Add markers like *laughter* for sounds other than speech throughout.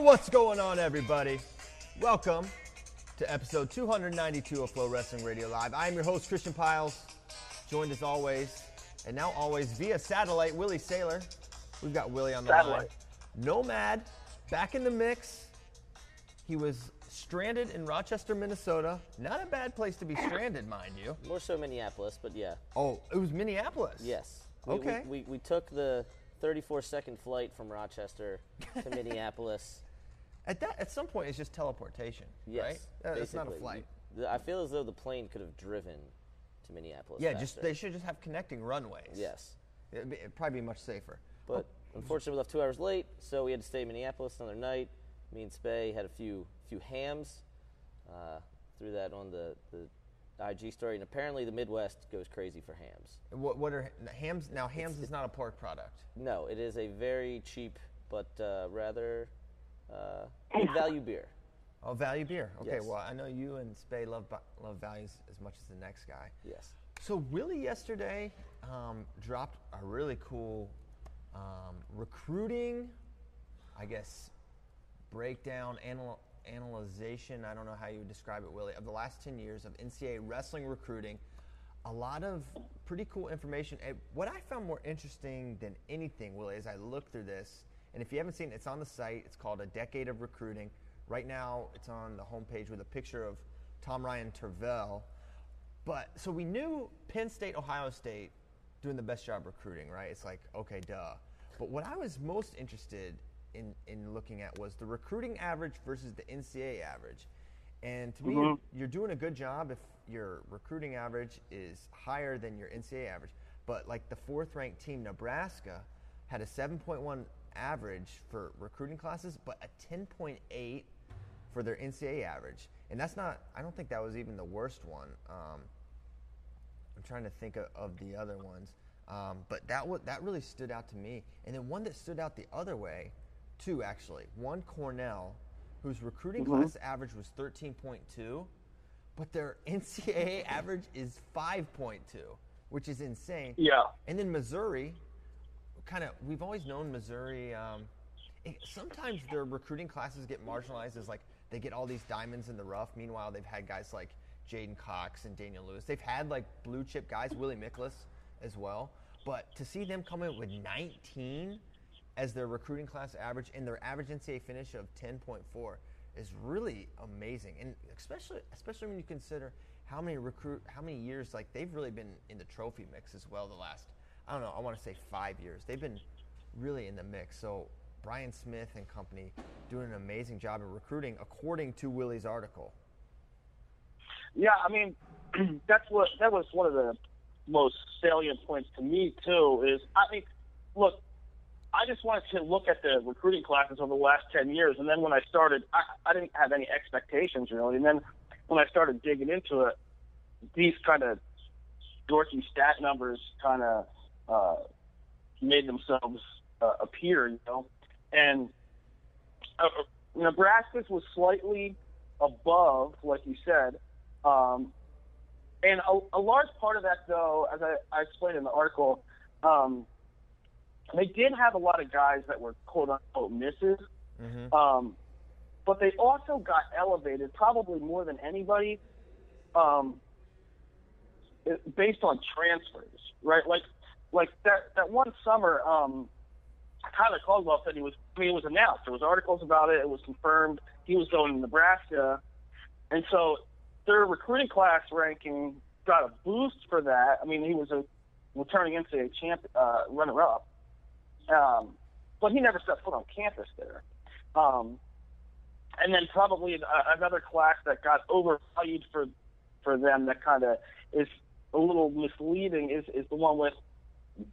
What's going on, everybody? Welcome to episode 292 of FloWrestling Radio Live. I am your host, Christian Pyles, joined as always, and now always via satellite, Willie Saylor. We've got Willie on the Satellite. line. Nomad, back in the mix. He was stranded in Rochester, Minnesota. Not a bad place to be stranded, mind you. More so Minneapolis, but yeah. Oh, it was Minneapolis. Yes. We, we- Okay. We, we, took the 34 second flight from Rochester to *laughs* Minneapolis. At that, at some point, it's just teleportation, Yes. right? It's not a basically. flight. The- I feel as though the plane could have driven to Minneapolis. Yeah, just faster. they should just have connecting runways. Yes. It'd, be, it'd probably be much safer. But unfortunately, we left two hours late, so we had to stay in Minneapolis another night. Me and Spay had a few few hams. Uh, threw that on the, the IG story, and apparently the Midwest goes crazy for hams. What, what are hams? Now, hams is not a pork product. No, it is a very cheap but uh, rather uh, good value beer. Oh, value beer. Okay, Yes. well, I know you and Spay love love values as much as the next guy. Yes. So Willie yesterday um, dropped a really cool um, recruiting, I guess, breakdown, anal- analyzation. I don't know how you would describe it, Willie, of the last 10 years of NCAA wrestling recruiting. A lot of pretty cool information. And what I found more interesting than anything, Willie, as I looked through this, and if you haven't seen it, it's on the site. It's called A Decade of Recruiting. Right now, it's on the homepage with a picture of Tom Ryan Tervel. But so we knew Penn State, Ohio State doing the best job recruiting, right? It's like, okay, duh. But what I was most interested in, in looking at was the recruiting average versus the NCAA average. And to me, you're, you're doing a good job if your recruiting average is higher than your NCAA average. But like the fourth ranked team, Nebraska, had a 7.1 average for recruiting classes, but a 10.8 for their NCAA average. And that's not, I don't think that was even the worst one. Um, I'm trying to think of, of the other ones. Um, but that wa- that really stood out to me. And then one that stood out the other way, two actually. One Cornell, whose recruiting class average was 13.2, but their *laughs* NCAA average is 5.2, which is insane. Yeah. And then Missouri, kind of, we've always known Missouri. Um, it, sometimes their recruiting classes get marginalized as like they get all these diamonds in the rough. Meanwhile, they've had guys like J'den Cox and Daniel Lewis. They've had like blue chip guys, Willie Miklus as well. But to see them come in with 19 as their recruiting class average and their average NCAA finish of 10.4 is really amazing, and especially especially when you consider how many recruit how many years like they've really been in the trophy mix as well. The last I don't know I want to say five years they've been really in the mix. So Brian Smith and company doing an amazing job of recruiting according to Willie's article. Yeah, I mean, *clears throat* that's what that was one of the most salient points to me too. Is I mean, look, I just wanted to look at the recruiting classes over the last ten years, and then when I started, I, I didn't have any expectations really, and then when I started digging into it, these kind of dorky stat numbers kind of uh, made themselves uh, appear, you know. and uh, Nebraska's was slightly above, like you said. Um, and a, a large part of that, though, as I, I explained in the article, um, they did have a lot of guys that were quote unquote misses. Mm-hmm. Um, but they also got elevated, probably more than anybody, um, based on transfers, right? Like, like that that one summer, um, Tyler Caldwell said he was. I mean, it was announced. There was articles about it. It was confirmed. He was going to Nebraska, and so their recruiting class ranking got a boost for that. I mean, he was a returning NCAA champ, uh, runner-up, um, but he never set foot on campus there. Um, and then probably a, another class that got overvalued for for them that kind of is a little misleading is is the one with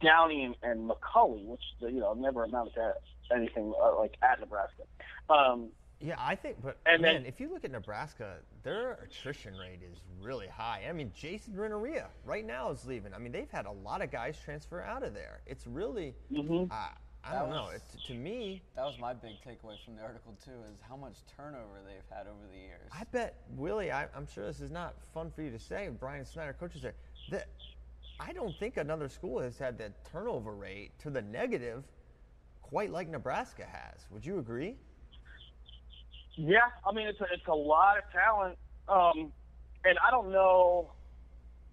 Downey and, and McCulley, which you know never amounted to anything uh, like at Nebraska. Um, Yeah, I think, but And man, then- if you look at Nebraska, their attrition rate is really high. I mean, Jason Renteria right now is leaving. I mean, they've had a lot of guys transfer out of there. It's really, mhm. uh, I That don't know. was- It, to me, That was my big takeaway from the article too, is how much turnover they've had over the years. I bet Willie. I, I'm sure this is not fun for you to say. Brian Snyder coaches there. That I don't think another school has had that turnover rate to the negative, quite like Nebraska has. Would you agree? Yeah, I mean it's a, it's a lot of talent, um, and I don't know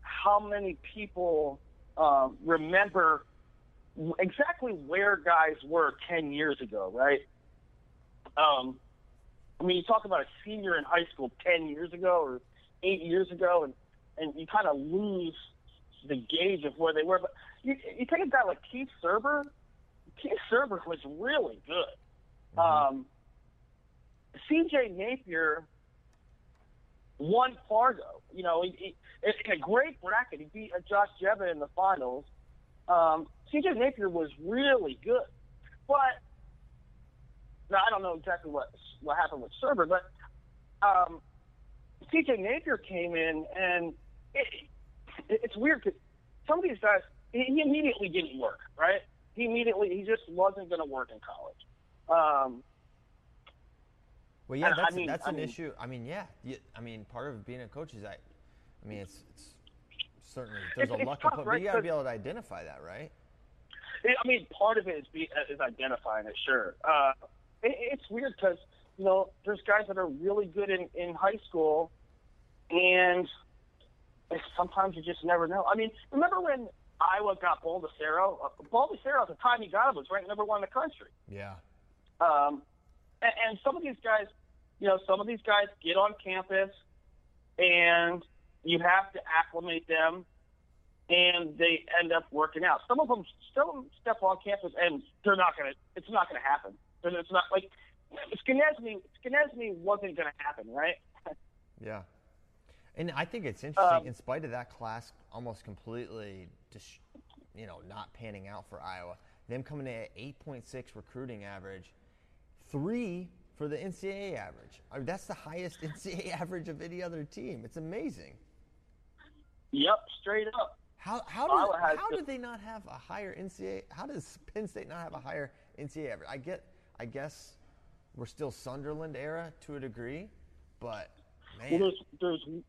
how many people um, remember exactly where guys were ten years ago, right? Um, I mean, you talk about a senior in high school ten years ago or eight years ago, and and you kind of lose the gauge of where they were. But you, you take a guy like Keith Surber. Keith Surber was really good. Um, CJ Napier won Fargo. You know, he, in a great bracket. He beat uh, Josh Jevin in the finals. Um, CJ Napier was really good, but now I don't know exactly what what happened with Surber, but um, CJ Napier came in and it, it's weird because some of these guys he, immediately didn't work, right? He immediately he just wasn't going to work in college. Um, Well, yeah, I- I that's, mean- that's I an mean- issue. I mean, yeah, I mean, part of being a coach is I, I mean, it's, it's certainly there's It's- a luck tough, right? you got to be able to identify that, right? I I mean, part of it is be, is identifying it. Sure, uh, it, it's weird because you know there's guys that are really good in in high school, and sometimes you just never know. I mean, remember when Iowa got Baldessaro? Uh, Baldessaro at the time he got him was ranked number one in the country. Yeah. Um, and, and some of these guys, you know, some of these guys get on campus, and you have to acclimate them, and they end up working out. Some of them, some of them step on campus, and they're not gonna. It's not gonna happen. And It's not like Skinesny. Skinesny wasn't gonna happen, right? Yeah. And I think it's interesting, Um, in spite of that class almost completely, dis- you know, not panning out for Iowa, them coming in at 8.6 recruiting average, three for the NCAA average. I mean, that's the highest *laughs* NCAA average of any other team. It's amazing. Yep, straight up. How how did, how did they not have a higher NCAA? How does Penn State not have a higher NCAA average? I get, I guess, we're still Sanderson era to a degree, but man, Well, there's, there's,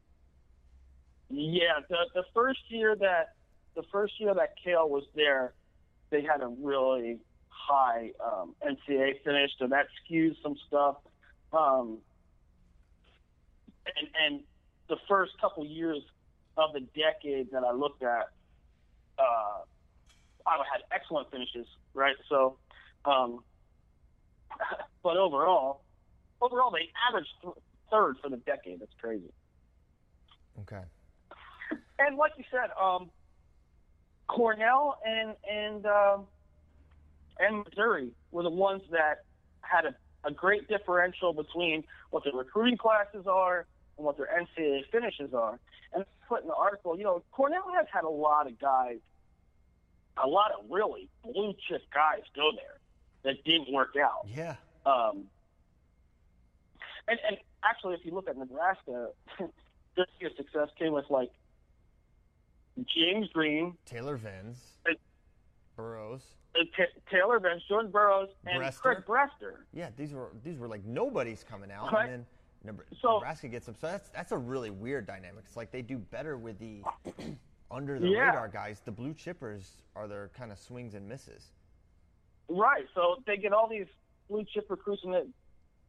yeah, the the first year that the first year that Cael was there, they had a really high um, NCAA finish, so that skews some stuff. Um, and and the first couple years of the decade that I looked at, uh, Iowa had excellent finishes, right? So, um, *laughs* but overall, overall they averaged th- third for the decade. That's crazy. okay. And like you said, um, Cornell and and um, and Missouri were the ones that had a, a great differential between what their recruiting classes are and what their NCAA finishes are. And put in the article, you know, Cornell has had a lot of guys, a lot of really blue chip guys go there that didn't work out. Yeah. Um, and, and actually, if you look at Nebraska, *laughs* this year's success came with like James Green. Taylor Vins, It- Burroughs. uh, Ta- Taylor Bench, Jordan Burroughs, and Brester. Craig Brester. Yeah, these were these were like nobody's coming out, Right. and then Nebra- So- Nebraska gets them. So that's that's a really weird dynamic. It's like they do better with the *clears throat* under the Yeah. radar guys. The blue chippers are their kind of swings and misses. Right. So they get all these blue chip recruits, and that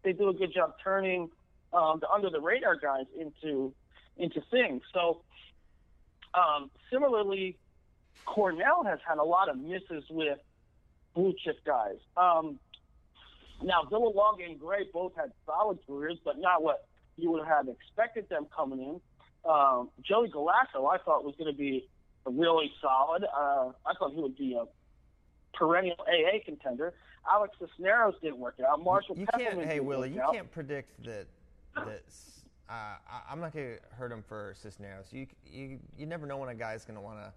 they do a good job turning um, the under the radar guys into into things. So um, similarly, Cornell has had a lot of misses with blue chip guys. Um, now Villalonga and Gray both had solid careers, but not what you would have expected them coming in. Um, Joey Galasso, I thought was going to be really solid. Uh, I thought he would be a perennial AA contender. Alex Cisneros didn't work out. Marshall you Pepperman can't. Hey, Willie, you out. can't predict that. That uh, I, I'm not gonna hurt him for Cisneros. You you you never know when a guy's gonna want to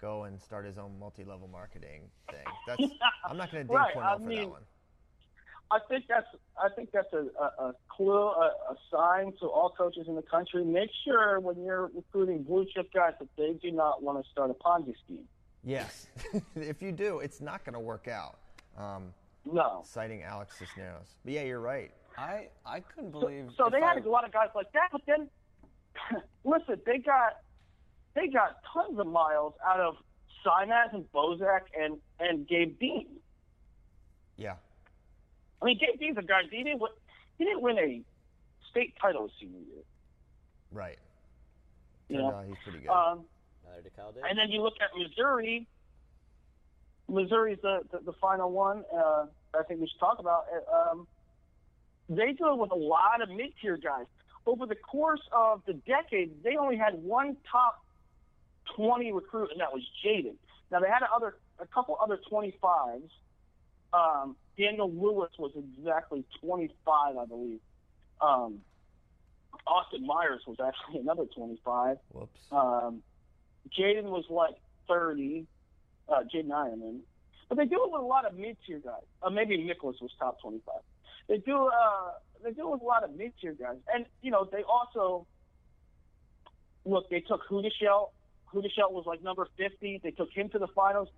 go and start his own multi-level marketing thing. *laughs* That's I'm not gonna ding Right, Cornell I for that one. I think that's I think that's a, a, a clue, a, a sign to all coaches in the country. Make sure when you're recruiting blue chip guys that they do not want to start a Ponzi scheme. Yes, *laughs* if you do, it's not gonna work out. Um, No. citing Alex Cisneros. But yeah, you're right. I I couldn't believe. So if they I- had a lot of guys like that, but then *clears throat* listen, they got they got tons of miles out of Sinaz and Bosak and and Gabe Dean. Yeah. I mean, Gabe Dean's a guy. He didn't win, he didn't win a state title his senior year. Right. You know? out he's pretty good. Um, Neither did Kyle Davis. and then you look at Missouri. Missouri's the, the, the final one. Uh, I think we should talk about. Uh, Um, they deal with a lot of mid-tier guys. Over the course of the decade, they only had one top 20 recruit, and that was Jaden. Now they had a other a couple other 25s. Um, Daniel Lewis was exactly 25, I believe. Um, Austin Myers was actually *laughs* another 25. Whoops. Um, Jaden was like 30, uh, Jaden Ironman. But they do it with a lot of mid-tier guys. Uh, maybe Nicholas was top 25. They do, uh, they do with a lot of mid-tier guys. And, you know, they also, look, they took Houdashelt. Houdashelt was like number 50. They took him to the finals.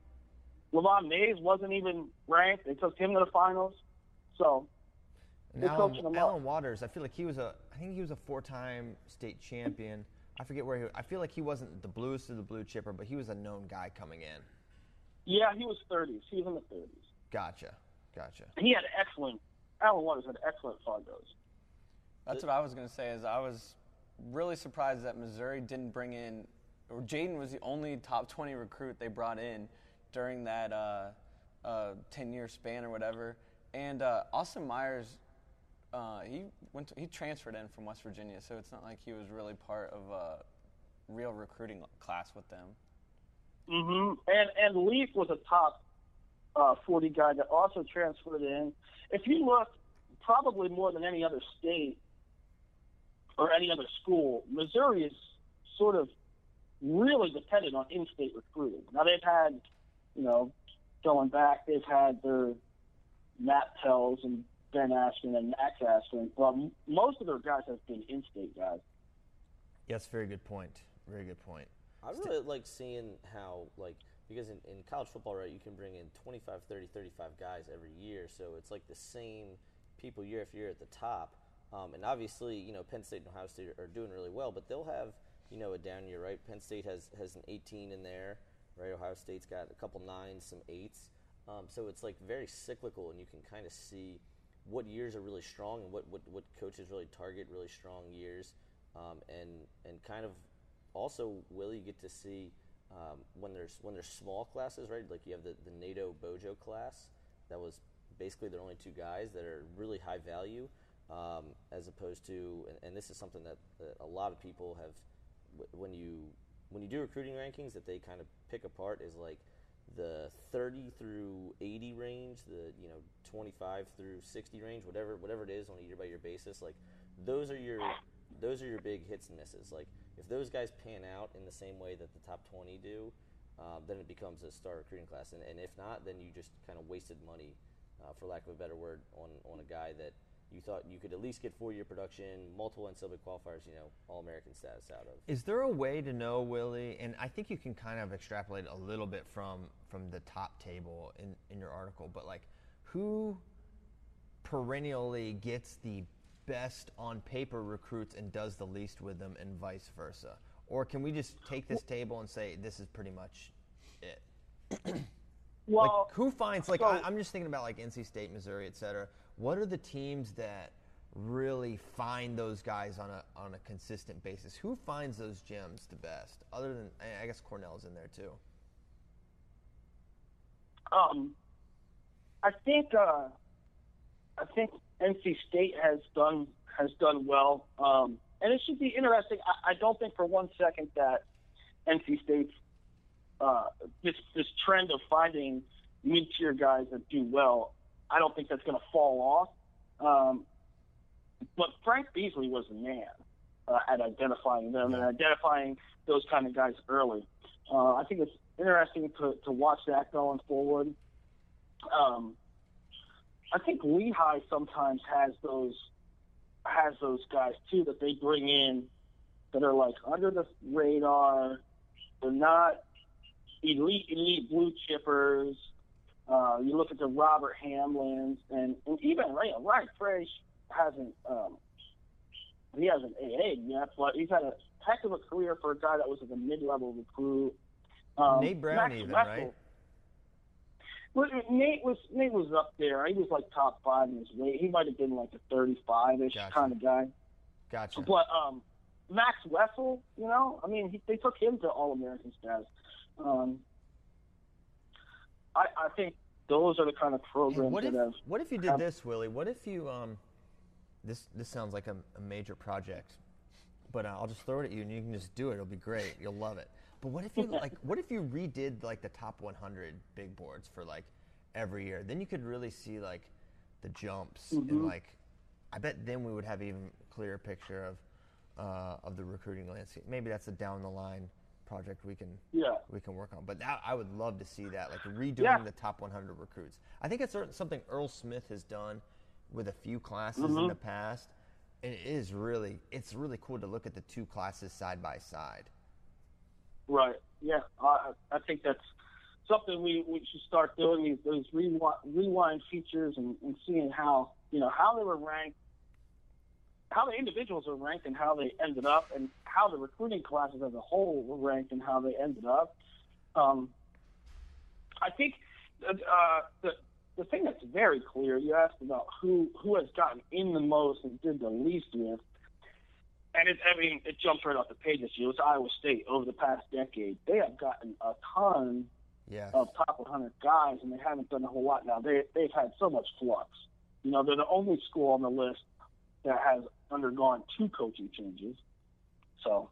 Lavion Mays wasn't even ranked. They took him to the finals. So, And Alan. Alan Waters, I feel like he was a, I think he was a four-time state champion. I forget where he. I feel like he wasn't the bluest of the blue chipper, but he was a known guy coming in. yeah, he was 30s. He was in the 30s. Gotcha, gotcha. And he had excellent, Alan Waters had excellent Fargos. That's what I was going to say. Is I was really surprised that Missouri didn't bring in, or Jaden was the only top 20 recruit they brought in during that uh, uh, 10-year span or whatever. And uh, Austin Myers, uh, he went to, he transferred in from West Virginia, so it's not like he was really part of a real recruiting class with them. Mm-hmm. And and Leaf was a top uh, 40 guy that also transferred in. If you look, probably more than any other state or any other school, Missouri is sort of really dependent on in-state recruiting. Now they've had, you know, going back, they've had their Matt Tells and Ben Askren and Max Askren, but m- most of their guys have been in-state guys. Yes, very good point. Very good point. I really like seeing how, like, because in, in college football, right, you can bring in 25, 30, 35 guys every year. So it's like the same people year after year at the top. Um, and obviously, you know, Penn State and Ohio State are, doing really well, but they'll have, you know, a down year, right? Penn State has, has an 18 in there, right? Ohio State's got a couple nines, some eights. Um, so it's like very cyclical, and you can kind of see what years are really strong and what, what, what coaches really target really strong years. Um, and, and kind of also, will you get to see um, when there's when there's small classes, right? Like you have the, the NATO Bojo class that was basically their only two guys that are really high value, um, as opposed to, and, and this is something that, that a lot of people have wh- when you when you do recruiting rankings that they kind of pick apart is like the 30 through 80 range, the you know 25 through 60 range, whatever whatever it is on a year by year basis. Like those are your those are your big hits and misses. Like if those guys pan out in the same way that the top 20 do, uh, then it becomes a star recruiting class. And, and if not, then you just kind of wasted money, uh, for lack of a better word, on on a guy that you thought you could at least get four-year production, multiple NCAA qualifiers, you know, All-American status out of. Is there a way to know, Willie? And I think you can kind of extrapolate a little bit from from the top table in in your article, but like who perennially gets the best on paper recruits and does the least with them, and vice versa? Or can we just take this table and say this is pretty much it? *clears throat* Well, like who finds like so- I, I'm just thinking about like NC State, Missouri, et cetera. What are the teams that really find those guys on a on a consistent basis? Who finds those gems the best? Other than I I guess Cornell's in there too. Um, I think uh, I think NC State has done has done well, um, and it should be interesting. I, I don't think for one second that NC State's uh, this this trend of finding mid tier guys that do well. I don't think that's going to fall off. Um, but Frank Beasley was a man uh, at identifying them and identifying those kind of guys early. Uh, I think it's interesting to, to watch that going forward. Um, I think Lehigh sometimes has those has those guys too that they bring in that are like under the radar. They're not elite elite blue chippers. Uh, you look at the Robert Hamlins and, and even Ryan, Ryan Frey hasn't um, he hasn't AA yet, but he's had a heck of a career for a guy that was like a mid level recruit. Um, Nate Brown Max even, Wessel- right? Well, Nate was Nate was up there. He was like top five in his weight. He might have been like a thirty-five ish Gotcha. kind of guy. Gotcha. But um, Max Wessel, you know, I mean, he, they took him to All American status. Um, I, I think those are the kind of Hey, programs what if have. what if you did have- this, Willie? What if you um, this this sounds like a, a major project, but uh, I'll just throw it at you and you can just do it. It'll be great. You'll love it. But what if you *laughs* like? What if you redid like the top 100 big boards for like every year? Then you could really see like the jumps Mm-hmm. and like. I bet then we would have even clearer picture of uh, of the recruiting landscape. Maybe that's a down the line project we can Yeah. we can work on. But that, I would love to see that, like redoing Yeah. the top 100 recruits. I think it's something Earl Smith has done with a few classes Mm-hmm. in the past, and it is really it's really cool to look at the two classes side by side. Right. Yeah. I, I think that's something we, we should start doing these those rewind, rewind features and, and seeing how you know how they were ranked, how the individuals were ranked, and how they ended up, and how the recruiting classes as a whole were ranked and how they ended up. Um, I think uh, the the thing that's very clear. You asked about who who has gotten in the most and did the least with. And it, I mean, it jumps right off the page this year. It's Iowa State over the past decade. They have gotten a ton Yes. of top 100 guys, and they haven't done a whole lot now. They, they've had so much flux. You know, they're the only school on the list that has undergone two coaching changes. So,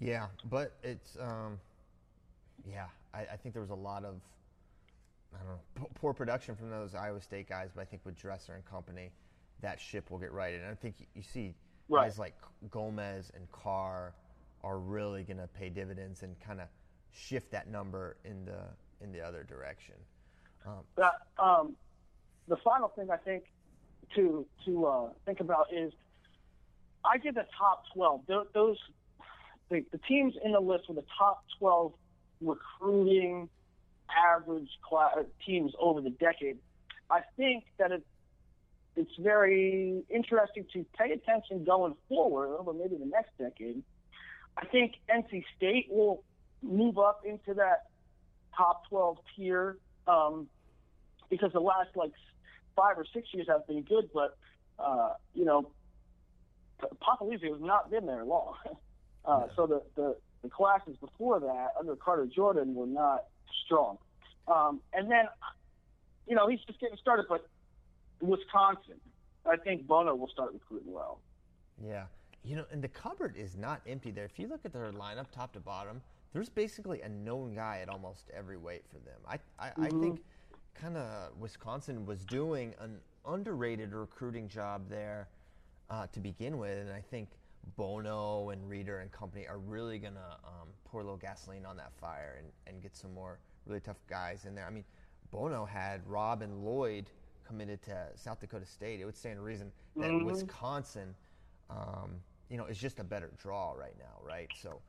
Yeah, but it's um, yeah. I, I think there was a lot of I don't know poor production from those Iowa State guys, but I think with Dresser and company, that ship will get righted. And I think you see Right. guys like Gomez and Carr are really going to pay dividends and kind of shift that number in the in the other direction. Um, that, um, the final thing I think to to uh, think about is I did the top 12. Tho- Those the, the teams in the list were the top 12 recruiting average class, teams over the decade. I think that it, it's very interesting to pay attention going forward over maybe the next decade. I think NC State will move up into that top 12 tier um, because the last like five or six years have been good, but uh, you know, Popolizio has not been there long. *laughs* Uh, So the, the the classes before that under Carter Jordan were not strong. Um, and then, you know, he's just getting started, but Wisconsin, I think Bono will start recruiting well. Yeah. You know, and the cupboard is not empty there. If you look at their lineup top to bottom, there's basically a known guy at almost every weight for them. I, I, I think kind of Wisconsin was doing an underrated recruiting job there uh, to begin with, and I think Bono and Reader and company are really going to um, pour a little gasoline on that fire and, and get some more really tough guys in there. I mean, Bono had Rob and Lloyd committed to South Dakota State, it would stand to reason that Wisconsin, um, you know, is just a better draw right now, right? So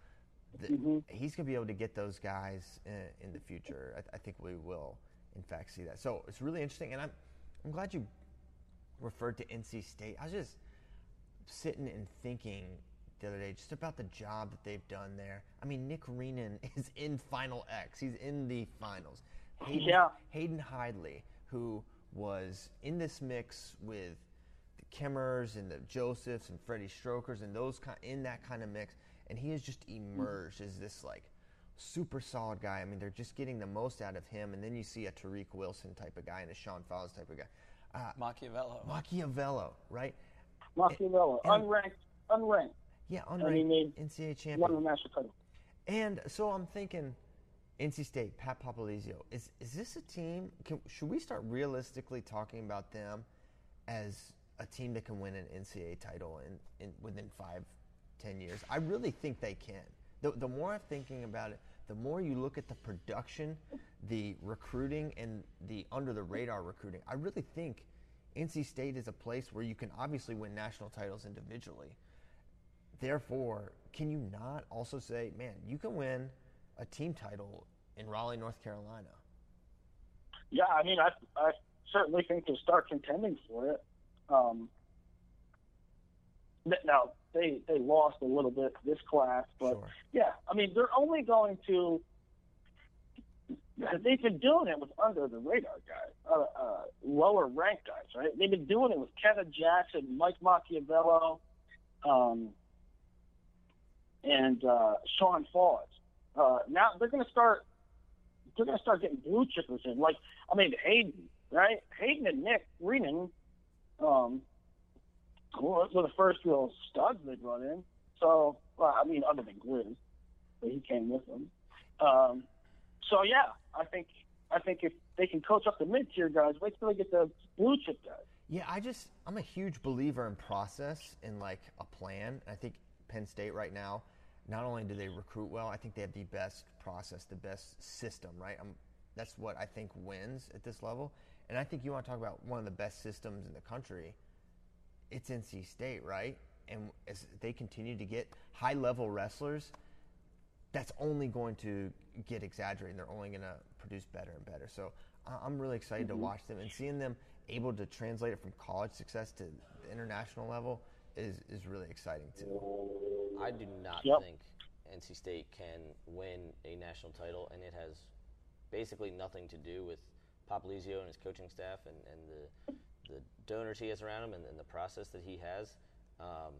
the, he's going to be able to get those guys in, in the future. I, I think we will, in fact, see that. So it's really interesting, and I'm I'm glad you referred to NC State. I was just sitting and thinking the other day just about the job that they've done there. I mean, Nick Reenan *laughs* is in Final X. He's in the finals. Hayden, Yeah. Hayden Hidlay, who was in this mix with the Kimmers and the Josephs and Freddie Strokers and those kind in that kind of mix, and he has just emerged as this like super solid guy. I mean, they're just getting the most out of him, and then you see a Tariq Wilson type of guy and a Sean Fowles type of guy. Uh, Macchiavello. Macchiavello, right? Macchiavello, And- unranked, unranked, Yeah, and he unranked made NCAA won champion. the national title. And so I'm thinking, NC State, Pat Popolizio, is is this a team? Can, should we start realistically talking about them as a team that can win an NCAA title in, in within five, ten years? I really think they can. The, the more I'm thinking about it, the more you look at the production, the recruiting, and the under the radar recruiting. I really think NC State is a place where you can obviously win national titles individually. Therefore, can you not also say, man, you can win a team title in Raleigh, North Carolina? Yeah, I mean, I I certainly think they'll start contending for it. Um, now they they lost a little bit this class, but Sure. yeah, I mean they're only going to. They've been doing it with under the radar guys, uh, uh, lower ranked guys, right? They've been doing it with Kevin Jackson, Mike Macchiavello, um, and uh, Sean Fawes. Uh, now they're going to start they're going to start getting blue chippers in. Like, I mean, Hayden, right? Hayden and Nick Reenan um, were the first real studs they brought in. So, well, I mean, other than Grizz, but he came with them. Um, so, yeah, I think I think if they can coach up the mid tier guys, wait till they get the blue chip guys. Yeah, I just I'm a huge believer in process and like a plan. I think Penn State right now, not only do they recruit well, I think they have the best process, the best system. Right, i that's what I think wins at this level. And I think you want to talk about one of the best systems in the country. It's NC State, right? And as they continue to get high level wrestlers, that's only going to get exaggerated. They're only going to produce better and better. So I- I'm really excited to mm-hmm. watch them and seeing them able to translate it from college success to the international level is, is really exciting too. I do not Yep. think NC State can win a national title, and it has basically nothing to do with Popolizio and his coaching staff and, and the the donors he has around him and, and the process that he has. Um,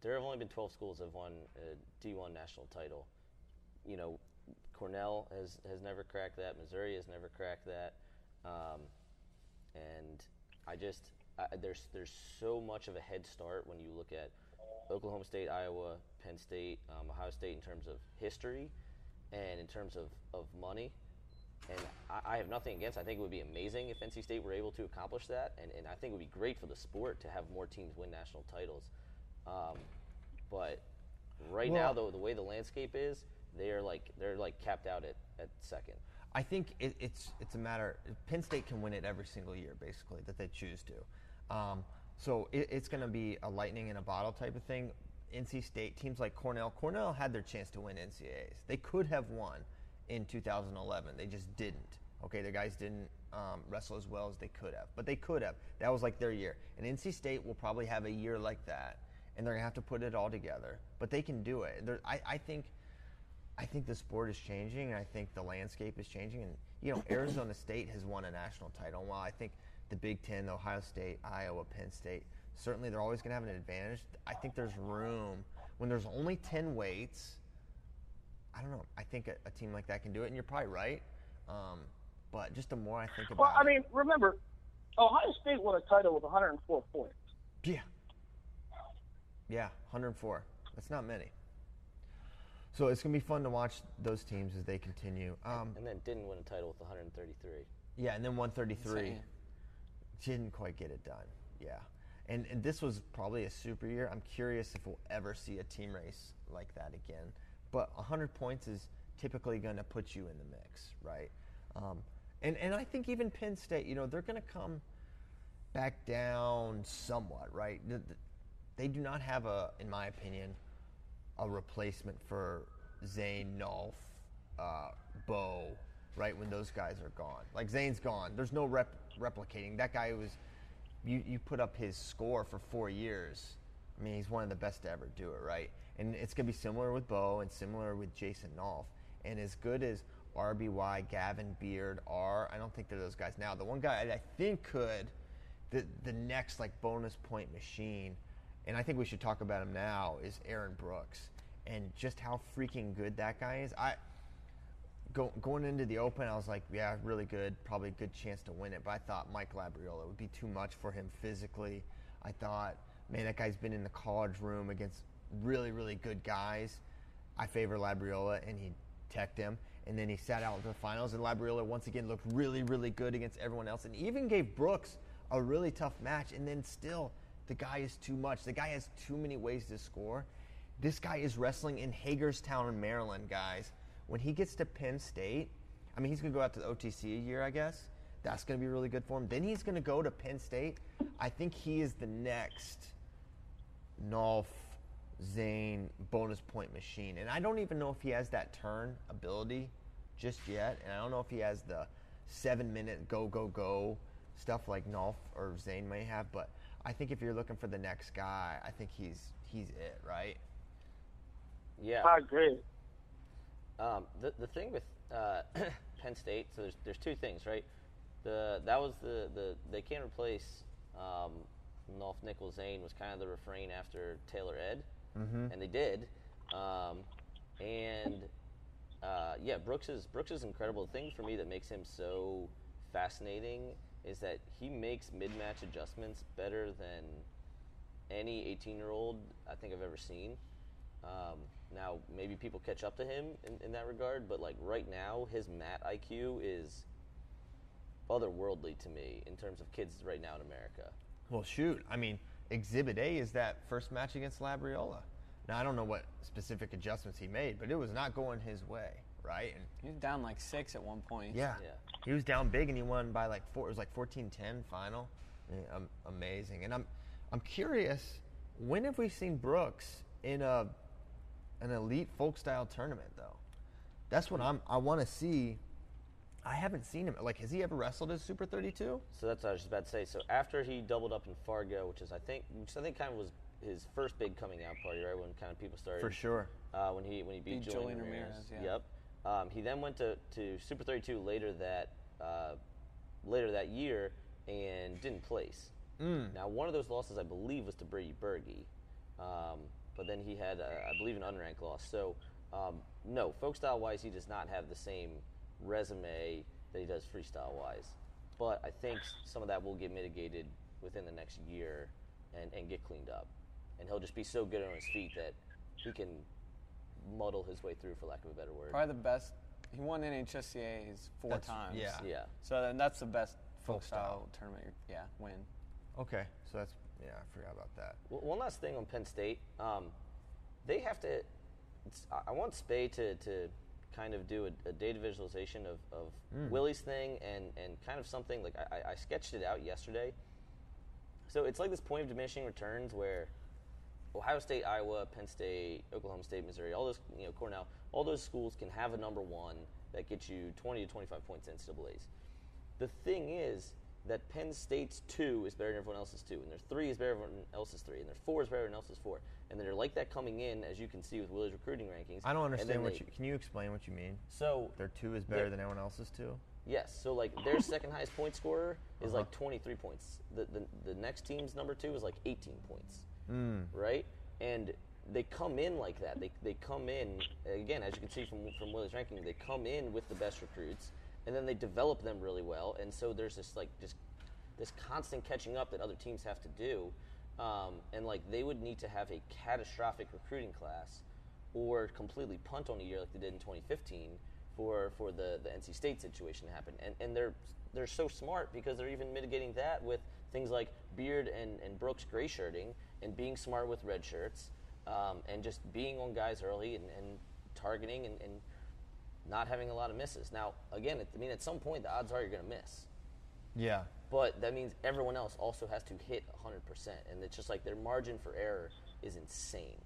there have only been 12 schools that have won a D1 national title. You know, Cornell has, has never cracked that. Missouri has never cracked that. Um, and I just I, there's there's so much of a head start when you look at Oklahoma State, Iowa, Penn State, um, Ohio State in terms of history and in terms of, of money. And I, I have nothing against. I think it would be amazing if NC State were able to accomplish that, and, and I think it would be great for the sport to have more teams win national titles. Um, but right now, though, the way the landscape is, they are like they're like capped out at, at second. I think it, it's it's a matter. Penn State can win it every single year, basically, that they choose to. Um, so it, it's going to be a lightning in a bottle type of thing. NC State teams like Cornell. Cornell had their chance to win NCAAs. They could have won in 2011. They just didn't. Okay, the guys didn't um, wrestle as well as they could have, but they could have. That was like their year. And NC State will probably have a year like that, and they're gonna have to put it all together. But they can do it. I, I think. I think the sport is changing, I think the landscape is changing. And you know, Arizona State has won a national title. While I think the Big Ten, Ohio State, Iowa, Penn State, certainly they're always going to have an advantage. I think there's room when there's only ten weights. I don't know. I think a, a team like that can do it, and you're probably right. Um, but just the more I think about it. Well, I it, mean, remember, Ohio State won a title with 104 points. yeah, yeah, 104. That's not many. So it's going to be fun to watch those teams as they continue. Um, And then didn't win a title with 133. Yeah, and then 133 Insane. didn't quite get it done. Yeah. And, and this was probably a super year. I'm curious if we'll ever see a team race like that again. But 100 points is typically going to put you in the mix, right? Um, and, and I think even Penn State, you know, they're going to come back down somewhat, right? The- the- They do not have a, in my opinion, a replacement for Zain, Nolf, uh, Bo, right? When those guys are gone, like Zain's gone, there's no rep- replicating. That guy was, you you put up his score for four years. I mean, he's one of the best to ever do it, right? And it's gonna be similar with Bo and similar with Jason Nolf. And as good as RBY, Gavin Beard are, I don't think they're those guys now. The one guy I think could, the the next like bonus point machine, and I think we should talk about him now is Aaron Brooks, and just how freaking good that guy is. I go, going into the Open, I was like, yeah, really good, probably a good chance to win it. But I thought Mike Labriola would be too much for him physically. I thought, man, that guy's been in the college room against really, really good guys. I favor Labriola, and he teched him. And then he sat out the finals, and Labriola once again looked really, really good against everyone else, and even gave Brooks a really tough match. And then still, the guy is too much. The guy has too many ways to score. This guy is wrestling in Hagerstown, Maryland, guys. When he gets to Penn State, I mean, he's going to go out to the OTC a year, I guess. That's going to be really good for him. Then he's going to go to Penn State. I think he is the next Nolf, Zain bonus point machine. And I don't even know if he has that turn ability just yet. And I don't know if he has the seven minute go, go, go stuff like Nolf or Zain may have. But I think if you're looking for the next guy, I think he's he's it, right? Yeah. I agree. Um, the the thing with uh, *coughs* Penn State, so there's there's two things, right? The that was the the they can't replace um, Nolf Nickal Zain was kind of the refrain after Taylor Ed, and they did, um, and uh, yeah, Brooks is Brooks is incredible. The thing for me that makes him so fascinating is that he makes mid match adjustments better than any 18 year old I think I've ever seen. Um, now, maybe people catch up to him in, in that regard, but like right now, his mat IQ is otherworldly to me in terms of kids right now in America. Well, shoot. I mean, Exhibit A is that first match against Labriola. Now, I don't know what specific adjustments he made, but it was not going his way, right? And He was down like six at one point. yeah, Yeah. he was down big and he won by like four. It was like 14-10 final. Yeah, um, amazing. And I'm, I'm curious, when have we seen Brooks in a, an elite folk style tournament though? That's what I'm. I want to see. I haven't seen him. Like, has he ever wrestled as Super 32? So that's what I was just about to say. So after he doubled up in Fargo, which is I think, which I think kind of was his first big coming out party, right? When kind of people started For sure. uh, when he when he beat, Beat Julian, Julian Ramirez. Ramirez, yeah. Yep. Um, he then went to, to Super 32 later that uh, later that year and didn't place. Now one of those losses I believe was to Brady Berge, um, but then he had uh, I believe an unranked loss. So um, no, folk style wise he does not have the same resume that he does freestyle wise. But I think some of that will get mitigated within the next year and, and get cleaned up. And he'll just be so good on his feet that he can muddle his way through, for lack of a better word. Probably the best. He won NHSCA's four That's- times. yeah. Yeah. So then that's the best folk Folk style. style tournament. Yeah, win. Okay, so that's yeah. I forgot about that. W- One last thing on Penn State. Um, they have to. It's, I- want Spay to, to kind of do a, a data visualization of, of Willie's thing and, and kind of something like I, I- I sketched it out yesterday. So it's like this point of diminishing returns where Ohio State, Iowa, Penn State, Oklahoma State, Missouri, all those, you know, Cornell, all those schools can have a number one that gets you 20 to 25 points in NCAA's. The thing is that Penn State's two is better than everyone else's two, and their three is better than everyone else's three, and their four is better than everyone else's four, and they're like that coming in, as you can see with Willie's recruiting rankings. I don't understand what they- you. Can you explain what you mean? So Their two is better than everyone else's two. Yes, so like their *laughs* second highest point scorer is Uh-huh. like 23 points. The, the the next team's number two is like 18 points, Hmm. right? And they come in like that. They, they come in again, as you can see from from Willie's ranking. They come in with the best recruits, and then they develop them really well. And so there's this like just this constant catching up that other teams have to do, um, and like they would need to have a catastrophic recruiting class, or completely punt on a year like they did in 2015 for for the the NC State situation to happen. And and they're they're so smart because they're even mitigating that with things like Beard and, and Brooks gray shirting and being smart with red shirts um, and just being on guys early and, and targeting and, and not having a lot of misses. Now again, I mean at some point the odds are you're going to miss. Yeah, but that means everyone else also has to hit 100%, and it's just like their margin for error is insane.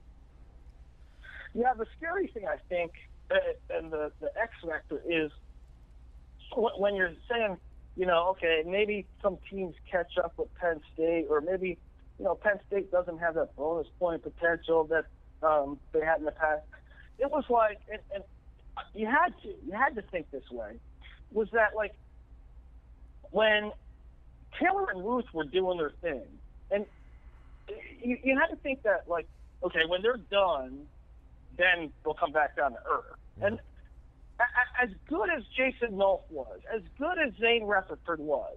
Yeah, the scary thing I think, uh, and the the X factor is when you're saying, you know, okay, maybe some teams catch up with Penn State, or maybe, you know, Penn State doesn't have that bonus point potential that um, they had in the past. It was like, and, and you had to, you had to think this way, was that like when Taylor and Ruth were doing their thing, and you, you had to think that like, okay, when they're done, then they'll come back down to earth. And as good as Jason Nolf was, as good as Zain Retherford was,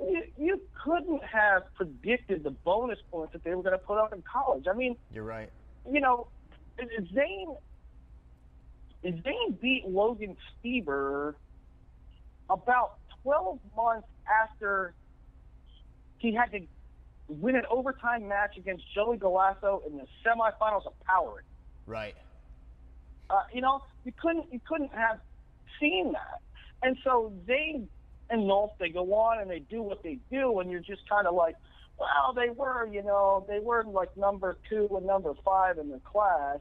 you, you couldn't have predicted the bonus points that they were going to put up in college. I mean, You're right. you know, Zain Zain beat Logan Stieber about 12 months after he had to win an overtime match against Joey Galasso in the semifinals of Power. Right. Uh, you know, you couldn't you couldn't have seen that. And so Zain and Nolf, they go on and they do what they do, and you're just kind of like, well, they were, you know, they were like number two and number five in the class,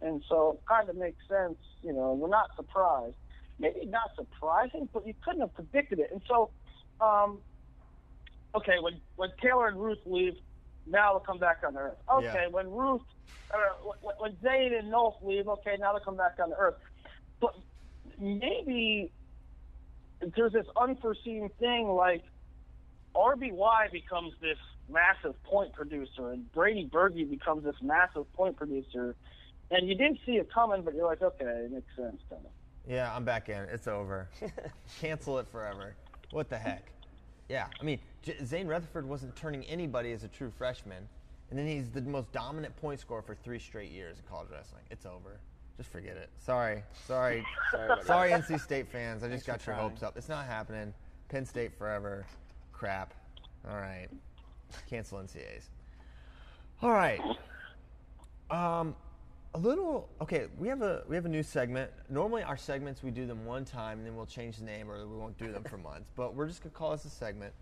and so it kind of makes sense. You know, we're not surprised. Maybe not surprising, but you couldn't have predicted it. And so, um, okay, when when Taylor and Ruth leave, now they'll come back on the earth. Okay, Yeah. when Ruth, uh, when, when Zain and Nolf leave, okay, now they'll come back on the earth. But maybe there's this unforeseen thing like RBY becomes this massive point producer and Brady Berge becomes this massive point producer, and you didn't see it coming, but you're like, okay, it makes sense, kind of. Yeah, I'm back in. It's over. *laughs* Cancel it forever. What the heck? Yeah, I mean, J- Zain Retherford wasn't turning anybody as a true freshman, and then he's the most dominant point scorer for three straight years in college wrestling. It's over. Just forget it. Sorry, sorry, *laughs* about sorry, NC State fans. I just Thanks got your trying. hopes up. It's not happening. Penn State forever. Crap. All right, cancel NCAs. All right. Um, a little okay. We have a we have a new segment. Normally, our segments we do them one time and then we'll change the name or we won't do them for *laughs* months. But we're just gonna call this a segment.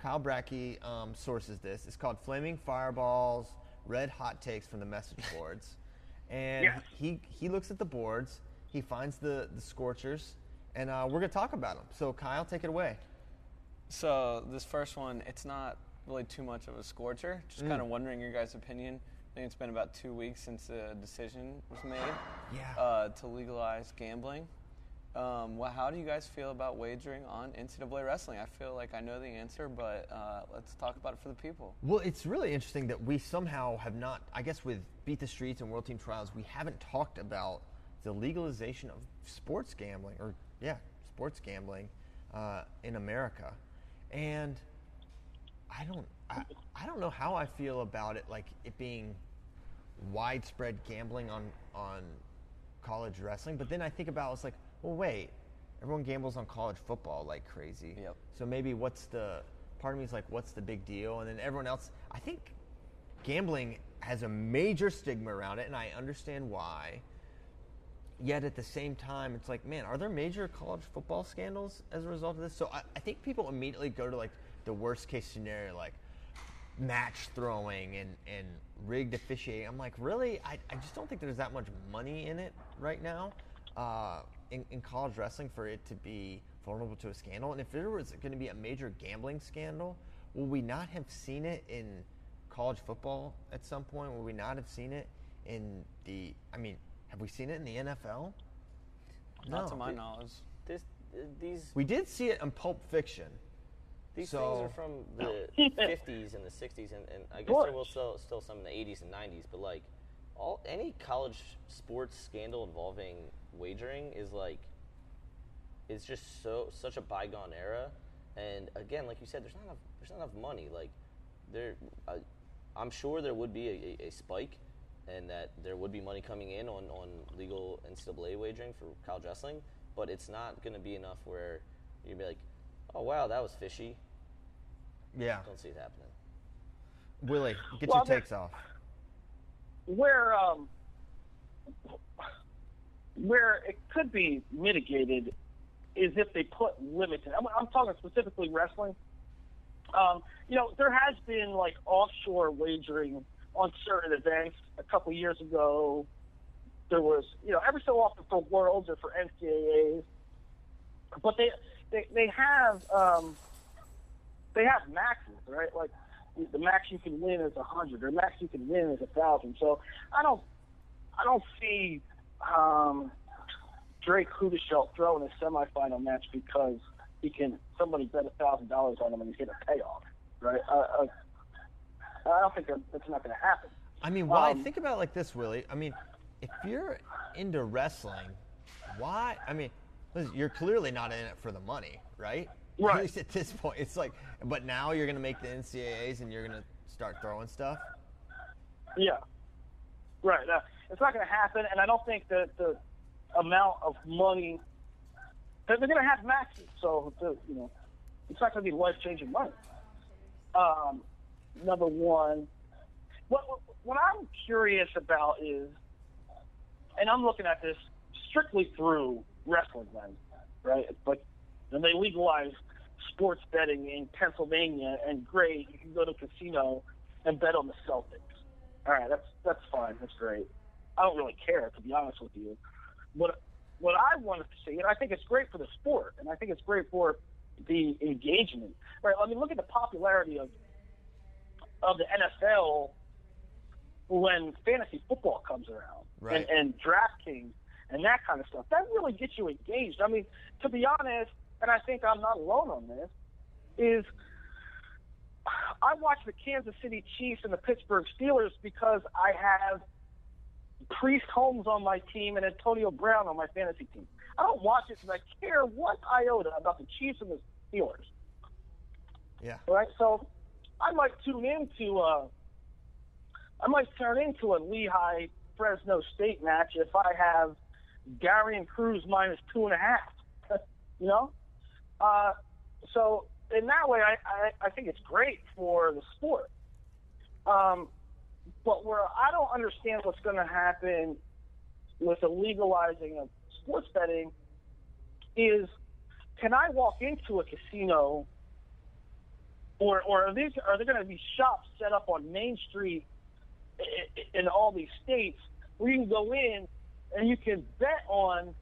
Kyle Brackey um, sources this. It's called "Flaming Fireballs: Red Hot Takes from the Message *laughs* Boards," and Yes. he he looks at the boards. He finds the the scorchers, and uh, we're gonna talk about them. So Kyle, take it away. So this first one, it's not really too much of a scorcher. Just Mm. kind of wondering your guys' opinion. I think it's been about two weeks since the decision was made *gasps* Yeah. uh, to legalize gambling. Um, well, how do you guys feel about wagering on NCAA wrestling? I feel like I know the answer, but uh, let's talk about it for the people. Well, it's really interesting that we somehow have not, I guess, with Beat the Streets and World Team Trials, we haven't talked about the legalization of sports gambling, or, yeah, sports gambling uh, in America. And I don't, I, I don't know how I feel about it, like it being widespread gambling on, on college wrestling. But then I think about it's like, well, wait, everyone gambles on college football like crazy. Yep. So maybe what's the part of me is like, what's the big deal? And then everyone else, I think gambling has a major stigma around it, and I understand why. Yet at the same time, it's like, man, are there major college football scandals as a result of this? So I, I think people immediately go to like the worst case scenario, like match throwing and, and rigged officiating. I'm like, really? I, I just don't think there's that much money in it right now uh, in, in college wrestling for it to be vulnerable to a scandal. And if there was going to be a major gambling scandal, will we not have seen it in college football at some point? Will we not have seen it in the, I mean, have we seen it in the NFL? Not No. to my knowledge. This, these We did see it in Pulp Fiction. These So- things are from the *laughs* 50s and the 60s, and, and I guess there course. will still, still some in the 80s and 90s, but like all any college sports scandal involving wagering is like it's just so such a bygone era. And again, like you said, there's not enough there's not enough money. Like there, I, I'm sure there would be a, a, a spike, and that there would be money coming in on, on legal NCAA wagering for college wrestling, but it's not going to be enough where you'd be like, oh wow, that was fishy. Yeah. Don't see it happening. Willie, get Well, your takes off. where um, where it could be mitigated is if they put limits. I'm, I'm talking specifically wrestling. Um, you know, there has been like offshore wagering on certain events. A couple years ago, there was, you know, every so often for Worlds or for NCAAs, but they they, they have um, they have maxes, right? Like the max you can win is a hundred, or max you can win is a thousand. So I don't I don't see um, Drake Houdashelt throwing a semifinal match because he can somebody bet a thousand dollars on him and he's get a payoff, right? Uh, uh, I don't think that, that's not going to happen. I mean, why? Um, think about it like this, Willie. I mean, if you're into wrestling, why? I mean, you're clearly not in it for the money, right? Right. At *laughs* least at this point, it's like, but now you're going to make the NCAAs and you're going to start throwing stuff. Yeah, right. Uh, it's not going to happen, and I don't think that the amount of money they're, they're going to have maxes, so the, you know it's not going to be life changing money. Um, number one, what what I'm curious about is, and I'm looking at this strictly through wrestling lens, right? But when they legalized sports betting in Pennsylvania, and great, you can go to a casino and bet on the Celtics. All right, that's that's fine, that's great. I don't really care, to be honest with you. What what I wanted to see, and I think it's great for the sport, and I think it's great for the engagement. Right? I mean, look at the popularity of of the NFL when fantasy football comes around Right. and, and DraftKings and that kind of stuff. That really gets you engaged. I mean, to be honest, and I think I'm not alone on this, is I watch the Kansas City Chiefs and the Pittsburgh Steelers because I have Priest Holmes on my team and Antonio Brown on my fantasy team. I don't watch it because I care one iota about the Chiefs and the Steelers. Yeah. Right? So I might tune into uh I might turn into a Lehigh Fresno State match if I have Gary and Cruz minus two and a half. *laughs* you know? Uh so in that way I, I, I think it's great for the sport. Um but where I don't understand what's gonna happen with the legalizing of sports betting is can I walk into a casino or or are these are there going to be shops set up on Main Street in all these states where you can go in and you can bet on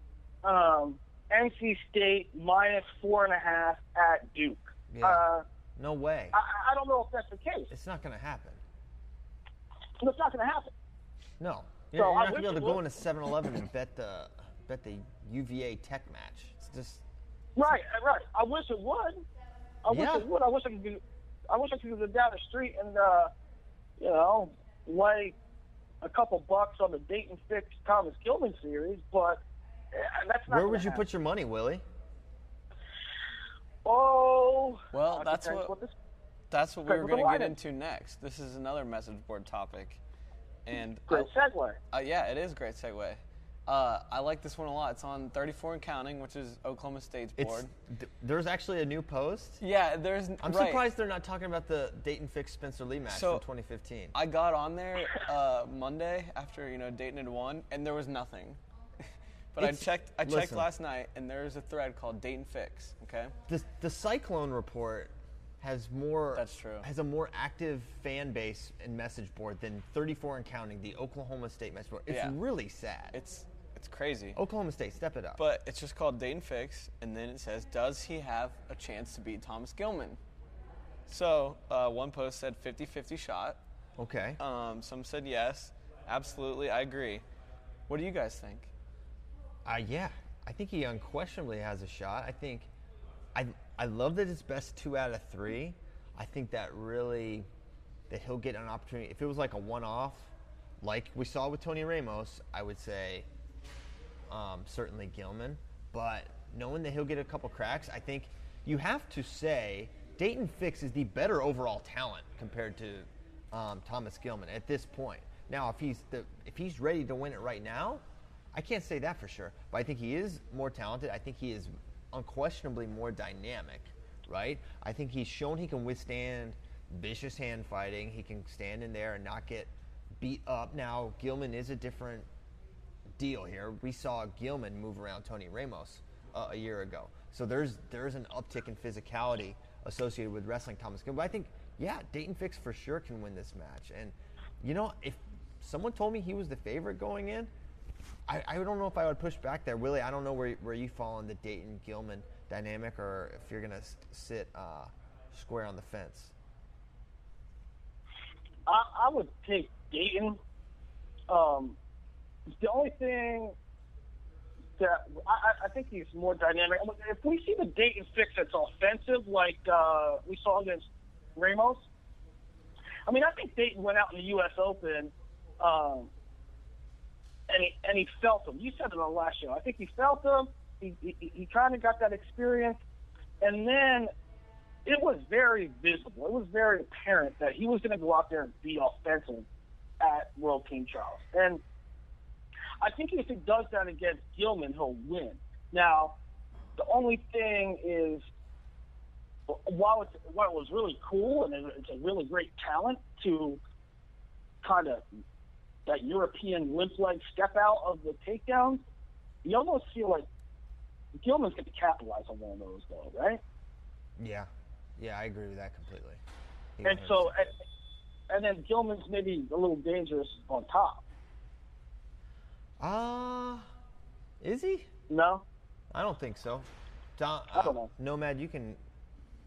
um, NC State minus four and a half at Duke. Yeah. Uh, No way. I, I don't know if that's the case. It's not going to happen. It's not going to happen. No. You're, So you're I not going to be able to go into 7-Eleven and bet the bet the UVA Tech match. It's just Right, right. I wish it would. I wish it would. I wish I could. Go, I wish I could go down the street and, uh, you know, lay a couple bucks on the Daton Fix Thomas Gilman series, but uh, that's not. where would you happen. put your money, Willie? Oh. Well, that's depends what- this- That's what we Okay, were going to get into next. This is another message board topic, and Great I- segue. Uh, yeah, it is a great segue. Uh, I like this one a lot. It's on 34 and counting, which is Oklahoma State's board. th- there's actually a new post. Yeah, there's. I'm right. surprised they're not talking about the Daton Fix Spencer Lee match So, from 2015. I got on there uh, Monday after you know Daton had won, and there was nothing. *laughs* but I checked. I checked listen. last night, and there's a thread called Daton Fix. Okay. the, the Cyclone report has more That's true. has a more active fan base and message board than 34 and counting the Oklahoma State message board. It's Yeah. really sad. It's it's crazy. Oklahoma State, step it up. But it's just called Daton Fix, and then it says, "Does he have a chance to beat Thomas Gilman?" So uh, one post said 50-50 shot. okay. Um, some said yes, absolutely, I agree. What do you guys think? Uh, yeah, I think he unquestionably has a shot. I think, I I love that it's best two out of three. I think that really, that he'll get an opportunity. If it was like a one-off, like we saw with Tony Ramos, I would say, um, certainly Gilman. But knowing that he'll get a couple cracks, I think you have to say Daton Fix is the better overall talent compared to um, Thomas Gilman at this point. Now, if he's the, if he's ready to win it right now, I can't say that for sure. But I think he is more talented. I think he is unquestionably more dynamic, right? I think he's shown he can withstand vicious hand fighting. He can stand in there and not get beat up. Now, Gilman is a different deal here. We saw Gilman move around Tony Ramos uh, a year ago. So there's there's an uptick in physicality associated with wrestling Thomas Gilman. But I think, yeah, Daton Fix for sure can win this match. And you know, if someone told me he was the favorite going in, I, I don't know if I would push back there. Really, I don't know where where you fall in the Daton Gilman dynamic, or if you're gonna sit uh, square on the fence. I, I would take Daton. Um, the only thing that I, I think he's more dynamic. If we see the Daton fix that's offensive, like uh, we saw against Ramos, I mean, I think Daton went out in the U.S. Open, um, and he and he felt them. You said it on the last show. I think he felt them. He he, he kind of got that experience, and then it was very visible. It was very apparent that he was going to go out there and be offensive at World Team Trials. And I think if he does that against Gilman, he'll win. Now, the only thing is, while, it's, while it was really cool and it's a really great talent to kind of that European limp leg step out of the takedowns, you almost feel like Gilman's going to capitalize on one of those, though, right? Yeah, yeah, I agree with that completely. He And so, and, and then Gilman's maybe a little dangerous on top. Uh, is he? No, I don't think so. Don, I don't know. Nomad, you can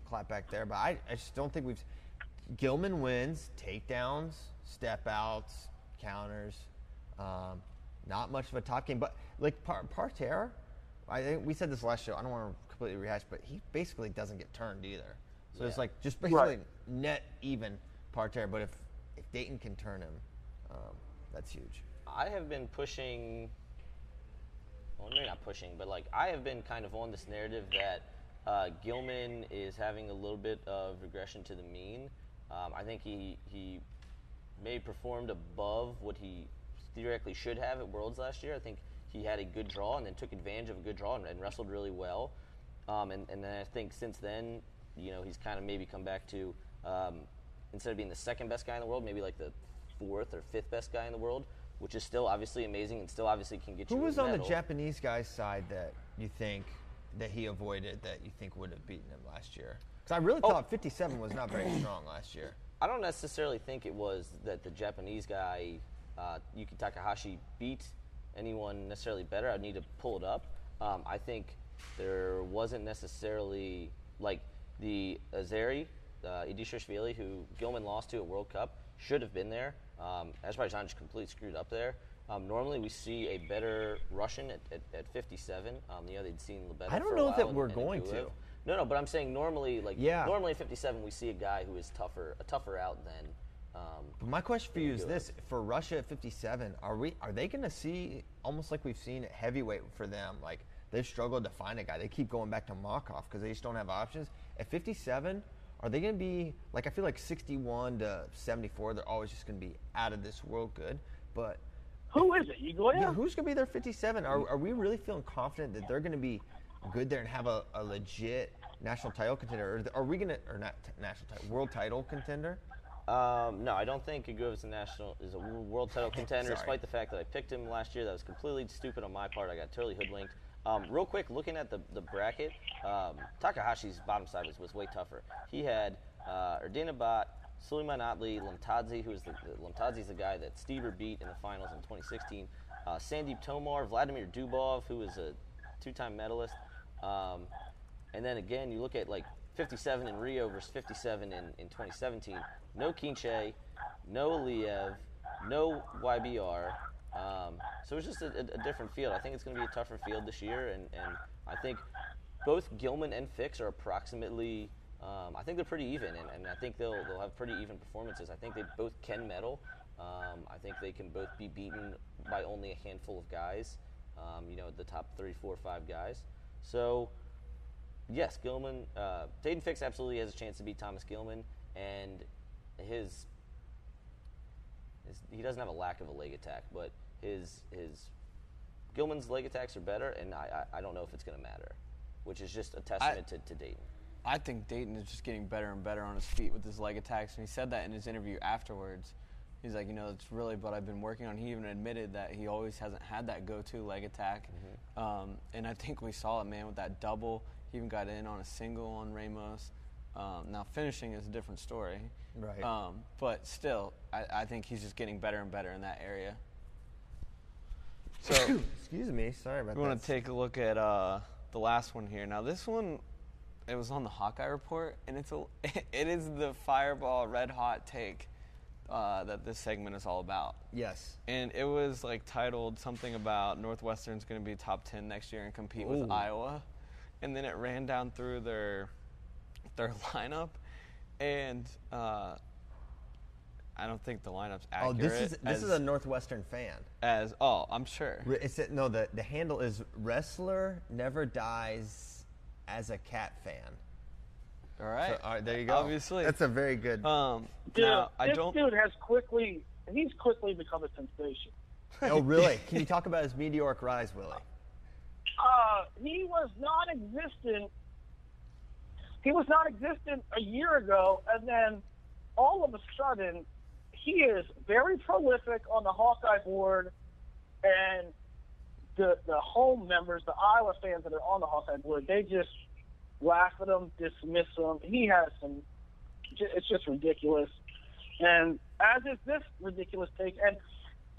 clap back there, but I, I just don't think we've. Gilman wins takedowns, step outs, counters. Um, not much of a top game, but like Par- Parterre, I think we said this last show. I don't want to completely rehash, but he basically doesn't get turned either. So it's like just basically Right. net even Parterre. But if if Daton can turn him, um, that's huge. I have been pushing. Well, maybe not pushing, but like I have been kind of on this narrative that uh, Gilman is having a little bit of regression to the mean. Um, I think he he maybe performed above what he theoretically should have at Worlds last year. I think he had a good draw and then took advantage of a good draw and, and wrestled really well. Um, and, and then I think since then, you know, he's kind of maybe come back to um, instead of being the second best guy in the world, maybe like the fourth or fifth best guy in the world, which is still obviously amazing and still obviously can get Who you. a was on the. Japanese guy's side that you think that he avoided that you think would have beaten him last year? Because I really Oh. thought 57 was not very strong last year. I don't necessarily think it was that the Japanese guy, uh, Yuki Takahashi, beat anyone necessarily better. I'd need to pull it up. Um, I think there wasn't necessarily like the Azeri, uh, Edisherashvili, who Gilman lost to at World Cup, should have been there. Um, Azerbaijan just completely screwed up there. Um, normally, we see a better Russian at, at, at 57. Um, you know, they'd seen Lebedev I don't know that we're and- going Aguev. to. No, no, but I'm saying normally, like Yeah. normally at 57, we see a guy who is tougher, a tougher out than. Um, But my question for you is this: For Russia at 57, are we are they going to see almost like we've seen at heavyweight for them? Like they've struggled to find a guy. They keep going back to Markov because they just don't have options. At 57, are they going to be like I feel like 61 to 74? They're always just going to be out of this world good. But who is it? You go yeah, who's going to be their 57? Are, are we really feeling confident that they're going to be good there and have a, a legit national title contender? Or are we going to or not t- national title, world title contender? Um, no, I don't think Aguev is a national is a world title *laughs* contender. Despite the fact that I picked him last year, that was completely stupid on my part. I got totally hoodwinked. Um, real quick, looking at the, the bracket, um, Takahashi's bottom side was, was way tougher. He had uh, Erdina Bat, Suleiman Atli, Lomtadze, who is the, the Lomtadze's the guy that Stieber beat in the finals in 2016. Uh, Sandeep Tomar, Vladimir Dubov, who is a two-time medalist. Um, and then again, you look at like 57 in Rio versus 57 in, in 2017. No Kinche, no Aliev, no YBR. Um, so it's just a, a, different field. I think it's going to be a tougher field this year, and, and I think both Gilman and Fix are approximately. Um, I think they're pretty even, and, and I think they'll they'll have pretty even performances. I think they both can medal. Um, I think they can both be beaten by only a handful of guys. Um, you know, the top three, four, five guys. So yes, Gilman, uh, Daton Fix absolutely has a chance to beat Thomas Gilman, and his, his he doesn't have a lack of a leg attack, but his his Gilman's leg attacks are better, and I I, I don't know if it's going to matter, which is just a testament to, to Daton. I think Daton is just getting better and better on his feet with his leg attacks, and he said that in his interview afterwards. He's like, you know, it's really what I've been working on. He even admitted that he always hasn't had that go-to leg attack, um, and I think we saw it, man, with that double. He even got in on a single on Ramos. Um, now finishing is a different story. Right. Um, but still, I, I think he's just getting better and better in that area. So *coughs* Excuse me. Sorry about we that. We want to take a look at uh, the last one here. Now this one, it was on the Hawkeye report, and it's a, *laughs* it is the Fireball red hot take uh, that this segment is all about. Yes. And it was like titled something about Northwestern's going to be top ten next year and compete with Iowa, and then it ran down through their their *laughs* lineup, and uh, I don't think the lineup's accurate. Oh, this is this as, is a Northwestern fan. as oh I'm sure. Re- It's a, no, the the handle is wrestler never dies as a cat fan. All right. So, all right, there you go. Obviously. that's a very good. Um, Dude, now I this don't. dude has quickly, he's quickly become a sensation. *laughs* oh, really? Can you *laughs* talk about his meteoric rise, Willie? Uh, he was non-existent. He was non-existent a year ago, and then all of a sudden, he is very prolific on the Hawkeye board, and the the home members, the Iowa fans that are on the Hawkeye board, they just laugh at him, dismiss him. He has some. It's just ridiculous, and as is this ridiculous take. And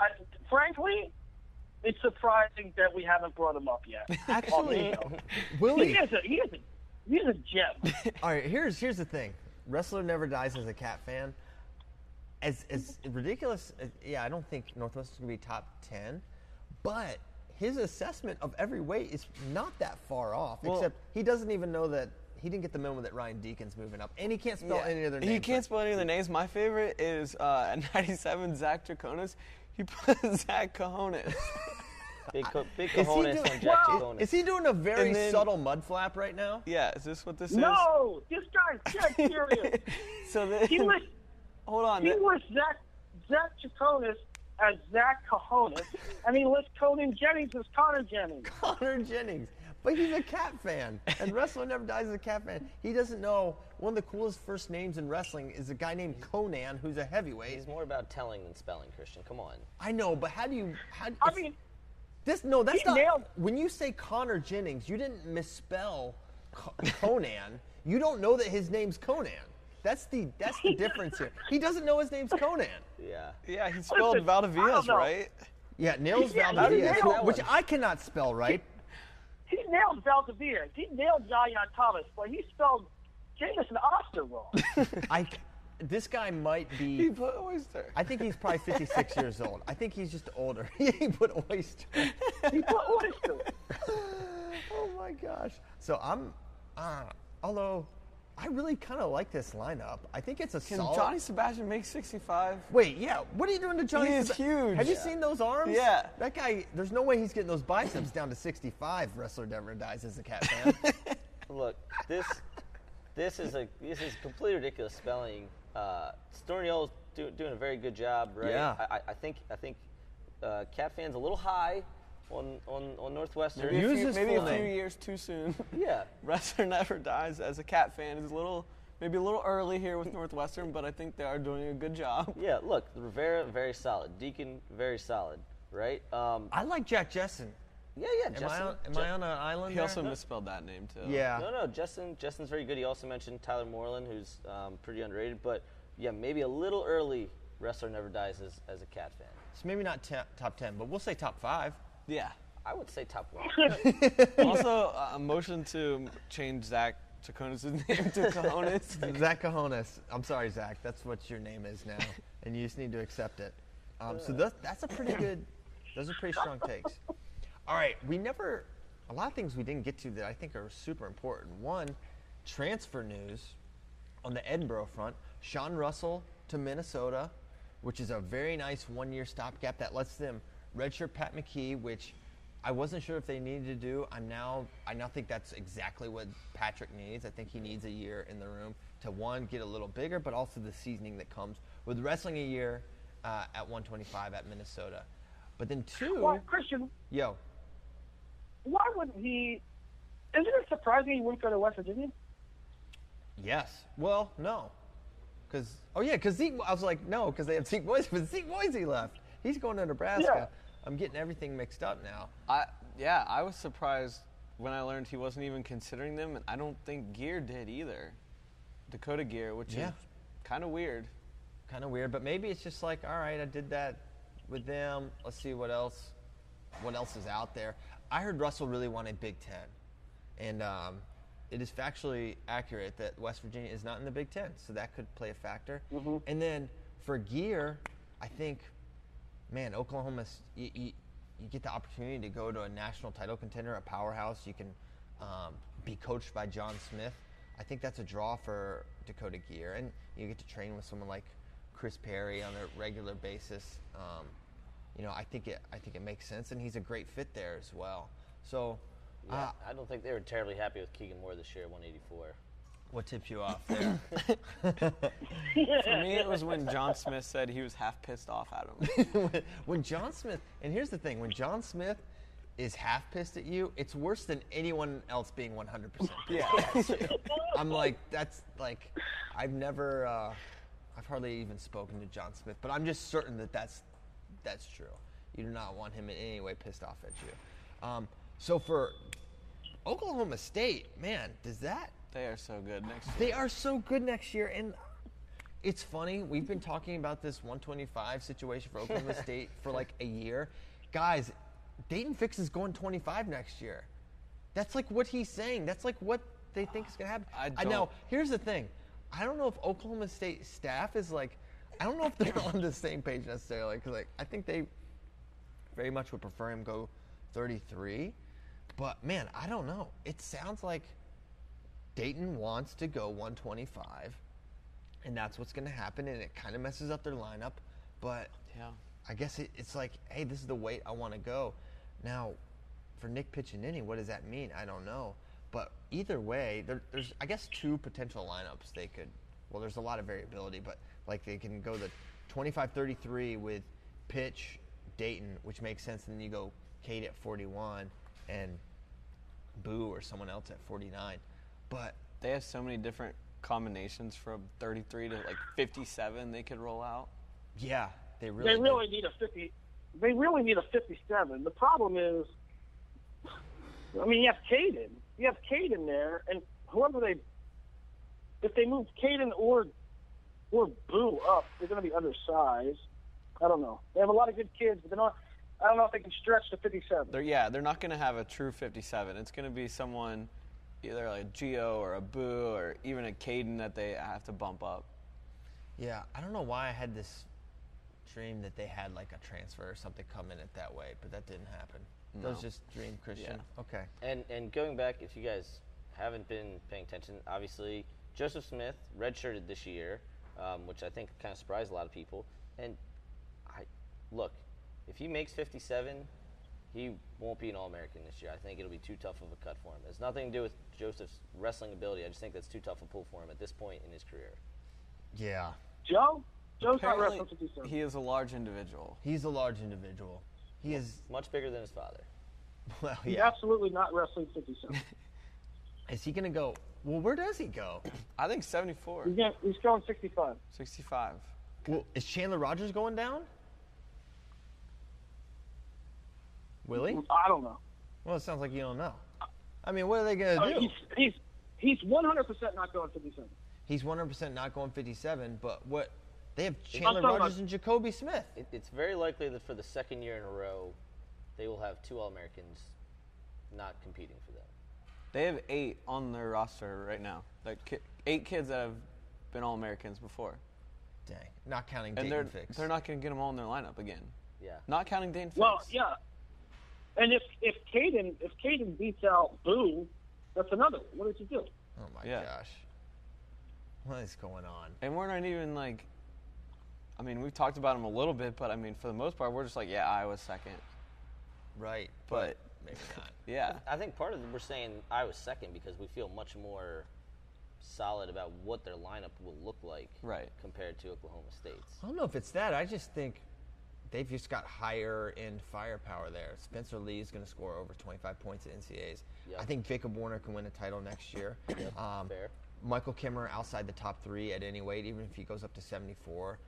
I, frankly, it's surprising that we haven't brought him up yet. Actually. Willie. he is a he is a he's a gem. *laughs* All right, here's here's the thing. Wrestler never dies as a cat fan. As as ridiculous, as, yeah, I don't think Northwestern's gonna be top ten, but his assessment of every weight is not that far off. Well- except he doesn't even know that he didn't get the memo that Ryan Deakin's moving up, and he can't spell Yeah. any other names. He can't spell any of the names. My favorite is uh, at *laughs* 97 Zach Draconis. He *laughs* put Zach Cojones. *laughs* Big, co- big Is he cojones doing- from Jack Well- Jaconis. Is he doing a very then- subtle mud flap right now? yeah, is this what this is? No, this guy's dead *laughs* serious. So then, He was, *laughs* hold on. he th- lists Zach Zach Chaconis as Zach Cajonis, and he lists Conan Jennings as Connor Jennings. Connor Jennings. But he's a cat fan, and wrestler never dies as a cat fan. He doesn't know one of the coolest first names in wrestling is a guy named Conan, who's a heavyweight. He's more about telling than spelling, Christian. Come on. I know, but how do you? How, I it's- mean, this no, that's he not. nailed- When you say Connor Jennings, you didn't misspell Conan. You don't know that his name's Conan. That's the that's the difference here. He doesn't know his name's Conan. Yeah. yeah, he spelled Listen, I Valdivias right. Yeah, Nils Yeah, how did he Valdez, nail that which? I cannot spell right. he nailed Valdivia. He nailed Zion Thomas, but he spelled Jameson Oster wrong. *laughs* I, this guy might be. He put oyster. I think he's probably 56 *laughs* years old. I think he's just older. *laughs* he put oyster. he put oyster. *laughs* oh my gosh. So I'm, uh, although I really kind of like this lineup. I think it's a Can solid. Johnny Sebastian make 65? Wait, yeah. What are you doing to Johnny? He is Seb- huge. Have you Yeah. seen those arms? Yeah. That guy. There's no way he's getting those biceps down to 65. Wrestler never dies as a cat fan. Look, this this is a this is completely ridiculous spelling. Uh, Storniolo's do, doing a very good job, right? Yeah. I, I- I think I think uh, Cat fans a little high on on, on Northwestern. Maybe, a few, maybe a few years too soon. *laughs* Yeah. Wrestler never dies as a cat fan is a little maybe a little early here with Northwestern, but I think they are doing a good job. *laughs* Yeah, look, Rivera very solid. Deakin very solid, right? Um, I like Jack Jessen. Yeah, yeah. Am, Justin, I on, am Je- I on an island? He there? also misspelled that name too. Yeah. No, no, Justin. Justin's very good. He also mentioned Tyler Moreland, who's um, pretty underrated. But yeah, maybe a little early. Wrestler never dies as, as a cat fan. So maybe not ta- top 10, but we'll say top five. Yeah. I would say top one. *laughs* also, uh, a motion to change Zach Chaconis' *laughs* name to Cajones. *laughs* Zach Cajones. I'm sorry, Zach. That's what your name is now, and you just need to accept it. Um, so that's, that's a pretty good. Those are pretty strong takes. All right, we never. A lot of things we didn't get to that I think are super important. One, transfer news on the Edinboro front. Sean Russell to Minnesota, which is a very nice one-year stopgap that lets them redshirt Pat McKee, which I wasn't sure if they needed to do. I'm now I now think that's exactly what Patrick needs. I think he needs a year in the room to one get a little bigger, but also the seasoning that comes with wrestling a year uh, at 125 at Minnesota. But then two, Well, Christian, yo, why wouldn't he? Isn't it surprising he wouldn't go to West Virginia? yes. Well, no, because oh yeah, because Zeke. I was like no, because they have Zeke Moisey, but Zeke Moisey left. He's going to Nebraska. Yeah. I'm getting everything mixed up now. I yeah, I was surprised when I learned he wasn't even considering them, and I don't think Geer did either. Dakota Geer, which Yeah. is kind of weird. kind of weird, but maybe it's just like, all right, I did that with them. Let's see what else, what else is out there. I heard Russell really wanted Big Ten, and um, it is factually accurate that West Virginia is not in the Big Ten, so that could play a factor. And then for Geer, I think, man, Oklahoma, you, you, you get the opportunity to go to a national title contender, a powerhouse. You can um, be coached by John Smith. I think that's a draw for Dakota Geer, and you get to train with someone like Chris Perry on a regular basis. Um, you know, I think it. I think it makes sense, and he's a great fit there as well. So, Yeah, uh, I don't think they were terribly happy with Keegan Moore this year at 184. what tipped you off there? *laughs* *laughs* For me, it was when John Smith said he was half pissed off at him. when, *laughs* when John Smith, and here's the thing: when John Smith is half pissed at you, it's worse than anyone else being 100%. Yeah. I'm like, that's like, I've never, uh, I've hardly even spoken to John Smith, but I'm just certain that that's that's true. You do not want him in any way pissed off at you. Um, so for Oklahoma State, man, does that They are so good next year. they are so good next year, and it's funny. We've been talking about this 125 situation for Oklahoma *laughs* State for like a year, guys. Daton Fix is going 25 next year. That's like what he's saying. That's like what they think is going to happen. I now, don't- here's the thing. I don't know if Oklahoma State staff is like. I don't know if they're *laughs* on the same page necessarily because like I think they very much would prefer him go 33. But man, I don't know. It sounds like Daton wants to go 125, and that's what's going to happen, and it kind of messes up their lineup. But Yeah. I guess it, it's like, hey, this is the weight I want to go. Now, for Nick Piccinini, what does that mean? I don't know. But either way, there, there's I guess two potential lineups they could. Well, there's a lot of variability, but like they can go the 25-33 with Pitch, Daton, which makes sense. And then you go Kate at 41 and Boo or someone else at 49. But They have so many different combinations from 33 to like 57 they could roll out. yeah, they really they do. really need a 50. They really need a 57. The problem is, I mean, you have Caden. You have Caden there, and whoever they, if they move Caden or or Boo up, they're going to be undersized. I don't know. They have a lot of good kids, but they're not. I don't know if they can stretch to 57. They're yeah, they're not going to have a true 57. It's going to be someone either like a Geo or a Boo or even a Caden that they have to bump up. Yeah, I don't know why I had this dream that they had like a transfer or something come in it that way, but that didn't happen. That was No. just dream Christian. Yeah. Okay. And and going back, if you guys haven't been paying attention, obviously Joseph Smith redshirted this year, um, which I think kind of surprised a lot of people. And I look, if he makes 57, he won't be an All-American this year. I think it'll be too tough of a cut for him. It's nothing to do with Joseph's wrestling ability. I just think that's too tough a pull for him at this point in his career. Yeah. Joe, Joe's not Apparently, wrestling 57. he is a large individual. He's a large individual. He is Much bigger than his father. *laughs* well, He's absolutely not wrestling 57. *laughs* Is he gonna go? Well, where does he go? I think 74, he's, going, he's going 65. 65. Well, is Chandler Rogers going down? Willie? I don't know. Well, it sounds like you don't know. I mean, what are they gonna Uh, do? he's, he's he's 100% not going 57. He's 100% not going 57, but what? They have Chandler Rogers about- and Jacobe Smith. It, it's very likely that for the second year in a row, they will have two All-Americans not competing for them. They have eight on their roster right now. Like ki- eight kids that have been All Americans before, Dang, not counting and Daton they're Fix. they're not going to get them all in their lineup again. Yeah. Not counting Daton Fix. Well, yeah. And if if Caden if Caden beats out Boo, that's another. one. What does he do? Oh my Yeah. gosh. What is going on? And we're not even like. I mean, we've talked about them a little bit, but I mean, for the most part, we're just like, yeah, Iowa's second. Right, But- maybe not. Yeah. I think part of it, we're saying Iowa's second because we feel much more solid about what their lineup will look like Right. compared to Oklahoma State's. I don't know if it's that. I just think they've just got higher end firepower there. Spencer Lee is going to score over 25 points at NCAAs. Yeah. I think Jacob Warner can win a title next year. um, fair. Michael Kemerer outside the top three at any weight, even if he goes up to 74,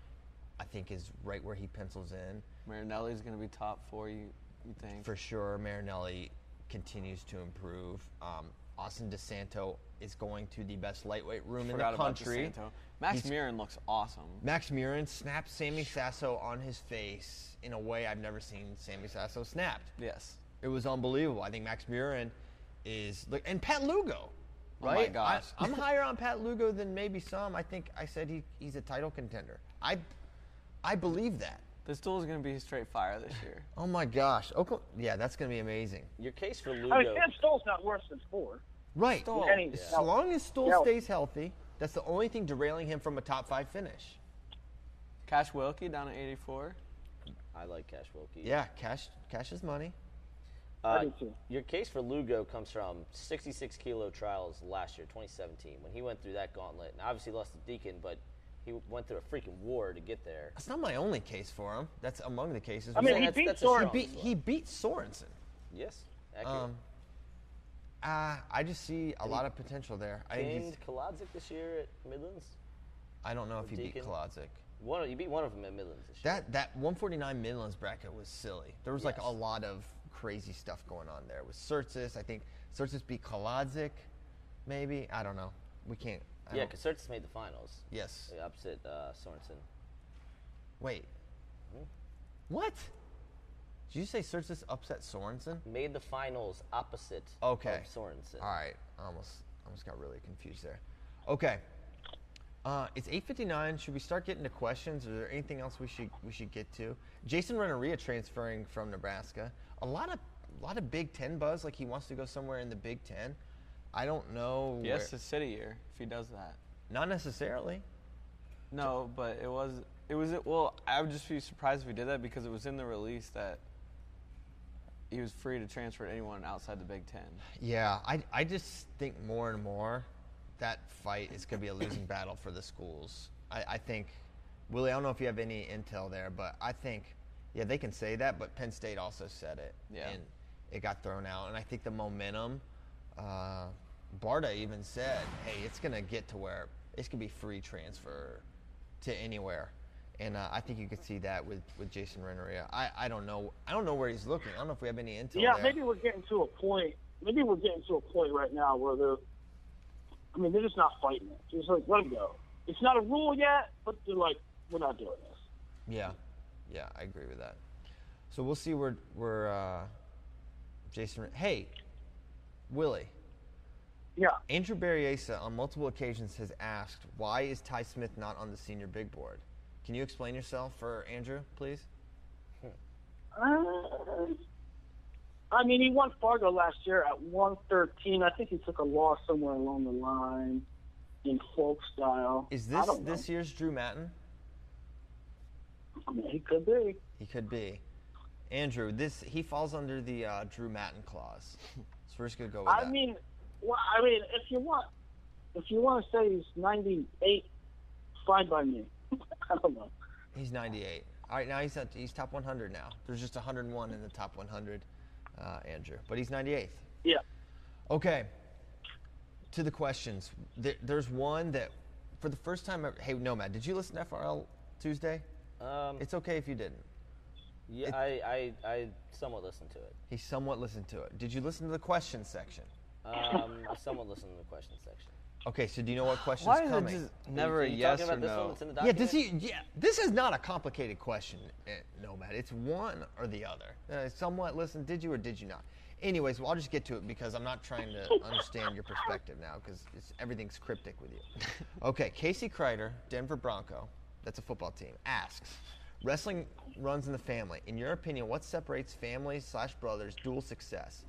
I think is right where he pencils in. Marinelli's going to be top four, you, you think? For sure, Marinelli continues to improve. Um, Austin DeSanto is going to the best lightweight room in Forgot the about country. DeSanto. Max He's- Murin looks awesome. Max Murin snapped Sammy Sasso on his face in a way I've never seen Sammy Sasso snapped. Yes. It was unbelievable. I think Max Murin is look and Pat Lugo. Oh my Right? gosh. I, am *laughs* higher on Pat Lugo than maybe some. I think I said he, he's a title contender. I I believe that. This duel is going to be straight fire this year. *laughs* Oh my gosh. Oklahoma, yeah, that's going to be amazing. Your case for I mean, Lugo. Sam Stoll's not worse than four. Right. Stoll. Any- As long as Stoll Yeah. stays healthy, that's the only thing derailing him from a top five finish. Cash Wilcke down at 84. I like Cash Wilcke. Yeah, cash cash is money. Uh, your case for Lugo comes from 66 kilo trials last year, 2017, when he went through that gauntlet. And obviously lost to Deakin, but he went through a freaking war to get there. That's not my only case for him. That's among the cases. I mean, saying he that's- beat that's a he beat he beat Sorensen. Yes, accurate. Um, uh, I just see a lot of potential there. I think Gained he's, Kolodzik this year at Midlands. I don't know if he beat Deakin. Kolodzik. One, you beat one of them at Midlands this year. That that 149 Midlands bracket was silly. There was like a lot of crazy stuff going on there. With Surtis, I think Surtis beat Kolodzik, maybe. I don't know. We can't. I yeah, because Surtis made the finals. Yes. They upset uh, Sorensen. Wait. Hmm? What? Did you say Surtis upset Sorensen? Made the finals opposite Okay. of Sorensen. All right. I almost almost got really confused there. Okay. Uh, it's 8:59. Should we start getting to questions? Is there anything else we should we should get to? Jason Renteria transferring from Nebraska. A lot of a lot of Big Ten buzz. Like he wants to go somewhere in the Big Ten. I don't know. Yes, where- the city year if he does that. not necessarily. No, but it was it was well. I would just be surprised if he did that because it was in the release that he was free to transfer to anyone outside the Big Ten. Yeah, I, I just think more and more that fight is going to be a losing battle for the schools. I, I think, Willie, I don't know if you have any intel there, but I think, yeah, they can say that, but Penn State also said it. Yeah. And it got thrown out. And I think the momentum, uh, Barta even said, hey, it's going to get to where it's to be free transfer to anywhere. And uh, I think you could see that with, with Jason Renteria. I, I don't know. I don't know where he's looking. I don't know if we have any intel Yeah, there. maybe we're getting to a point. Maybe we're getting to a point right now where they're. I mean, they're just not fighting it. Just like let them go. It's not a rule yet, but they're like, we're not doing this. Yeah, yeah, I agree with that. So we'll see where where uh, Jason. Hey, Willie. Yeah. Andrew Berriesa on multiple occasions has asked why is Ty Smith not on the senior big board. Can you explain yourself for Andrew, please? Uh, I mean, he won Fargo last year at 113. I think he took a loss somewhere along the line in folk style. Is this this year's Drew Mattin? I mean, he could be. He could be. Andrew, this he falls under the uh, Drew Mattin clause. *laughs* So we're just gonna go with I that. I mean, well, I mean, if you want, if you want to say he's 98, fine by me. *laughs* I don't know. He's 98. All right, now he's at, he's top 100 now. There's just 101 in the top 100, uh, Andrew, but he's 98th. Yeah. Okay. To the questions. There, there's one that, for the first time, ever, hey Nomad, did you listen to FRL Tuesday? Um, It's okay if you didn't. yeah, it- I, I, I somewhat listened to it. He somewhat listened to it. Did you listen to the question section? Um, I somewhat listened to the question section. Okay, so do you know what question's Why is it coming? just never Are a you yes talking or about this one no? that's in the yeah, document? does he? Yeah, this is not a complicated question, eh, Nomad. It's one or the other. Uh, somewhat listen. Did you or did you not? Anyways, well, I'll just get to it because I'm not trying to *laughs* understand your perspective now because everything's cryptic with you. Okay, Casey Kreider, Denver Bronco, that's a football team, asks, wrestling runs in the family. In your opinion, what separates families slash brothers dual success?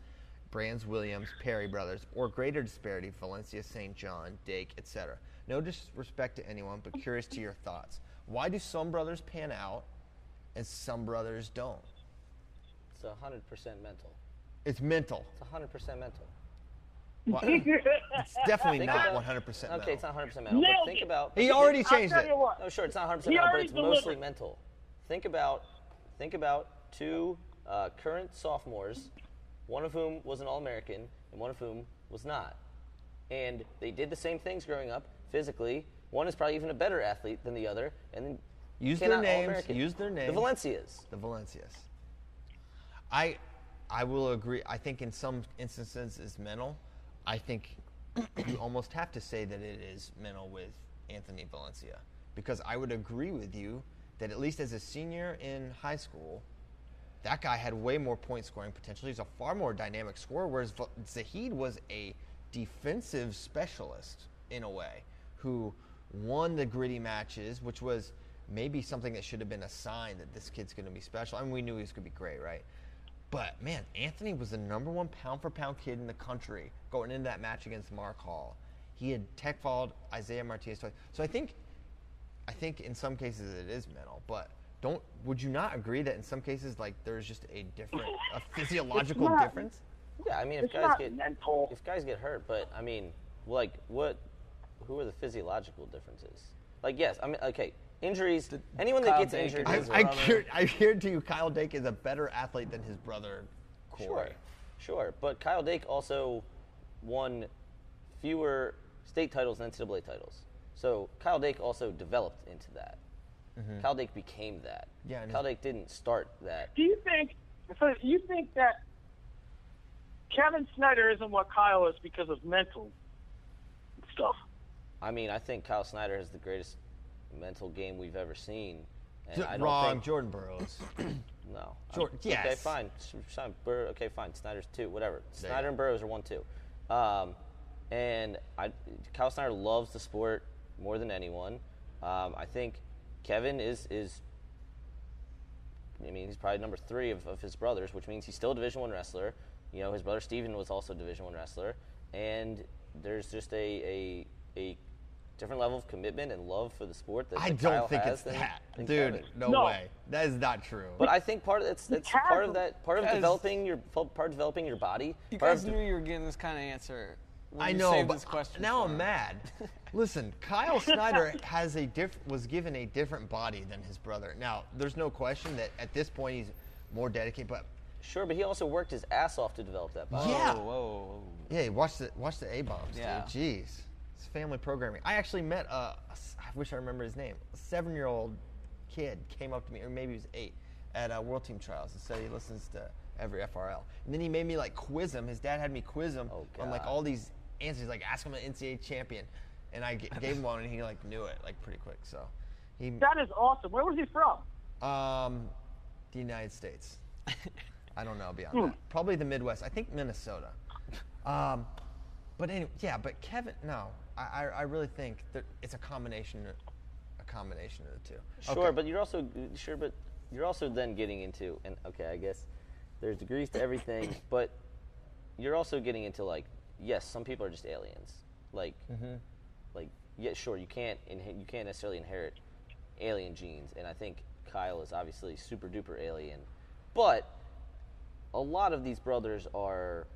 Brands Williams, Perry Brothers, or greater disparity, Valencia, St. John, Dake, etc. No disrespect to anyone, but curious to your thoughts. Why do some brothers pan out and some brothers don't? It's 100% mental. It's mental. It's 100% mental. Well, it's definitely Think not about- 100% mental. Okay, it's not 100% mental, Nailed but think it. about. He already I'll changed tell it. you what. No, sure, it's not 100% He mental, but already it's mostly mental. Think about, think about two uh, current sophomores, one of whom was an All-American and one of whom was not, and they did the same things growing up physically. One is probably even a better athlete than the other, and then Use their names, use their names. The. Valencias. The Valencias. I I will agree. I think in some instances it's mental. I think you *coughs* almost have to say that it is mental with Anthony Valencia because I would agree with you that at least as a senior in high school, that guy had way more point scoring potential. He's a far more dynamic scorer, whereas Zahid was a defensive specialist in a way who won the gritty matches, which was maybe something that should have been a sign that this kid's going to be special. I mean, we knew he was going to be great, right? But man, Anthony was the number one pound for pound kid in the country going into that match against Mark Hall. He had tech followed Isaiah Martinez twice. So I think, I think in some cases it is mental, but don't. Would you not agree that in some cases like there's just a different, *laughs* a physiological not- difference? Yeah, I mean, if guys not get mental. if guys get hurt, but I mean, like what? Who are the physiological differences? Like, yes, I mean, okay, injuries. anyone that gets Dake injured, I, his is- I, brother. hear, I hear to you, Kyle Dake is a better athlete than his brother, Corey. Sure, sure. But Kyle Dake also won fewer state titles than NCAA titles. So Kyle Dake also developed into that. Kyle Dake became that. Mm-hmm. Yeah, and Kyle Dake didn't start that. Do you think? So you think that Kevin Snyder isn't what Kyle is because of mental stuff? I mean, I think Kyle Snyder has the greatest mental game we've ever seen. And I don't Wrong, think, Jordan Burroughs. *clears throat* No. Jor- Okay, yes. fine. Fine. Bur- okay, fine. Snyder's two, whatever. There Snyder and Burroughs are one, two. Um, and I, Kyle Snyder loves the sport more than anyone. Um, I think Kevin is is. I mean, he's probably number three of, of his brothers, which means he's still a Division One wrestler. You know, his brother Steven was also a Division One wrestler, and there's just a, a a different level of commitment and love for the sport that, I that don't Kyle think has it's than- that, than dude. Kevin. No, No. way. That is not true. But I think part of it's, it's has part of that part of Guys- developing your part of developing your body. You guys of, knew you were getting this kind of answer. When I you know, saved but this question now I'm him. mad. *laughs* Listen, Kyle Snyder has a diff- was given a different body than his brother. Now, there's no question that at this point he's more dedicated, but sure, but he also worked his ass off to develop that body. Yeah. Whoa, whoa, whoa. yeah, watch the watch the A bombs, Yeah. dude. Jeez, it's family programming. I actually met a, a s- I wish I remember his name. A seven year old kid came up to me, or maybe he was eight, at uh, World Team Trials and said he listens to every FRL. And then he made me like quiz him. His dad had me quiz him Oh, on like all these answers, like ask him an NCAA champion, and I g- gave him one, and he like knew it like pretty quick. So he That is awesome. Where was he from? um, the United States. *laughs* I don't know beyond that. Probably the Midwest. I think Minnesota. Um, but anyway, yeah. But Kevin, no. I, I, I really think that it's a combination, a combination of the two. Sure, Okay. but you're also sure, but you're also then getting into and okay, I guess there's degrees to everything, *coughs* but you're also getting into like yes, some people are just aliens. Like, Mm-hmm. like yeah, sure, you can't inhe- you can't necessarily inherit alien genes, and I think Kyle is obviously super duper alien, but a lot of these brothers are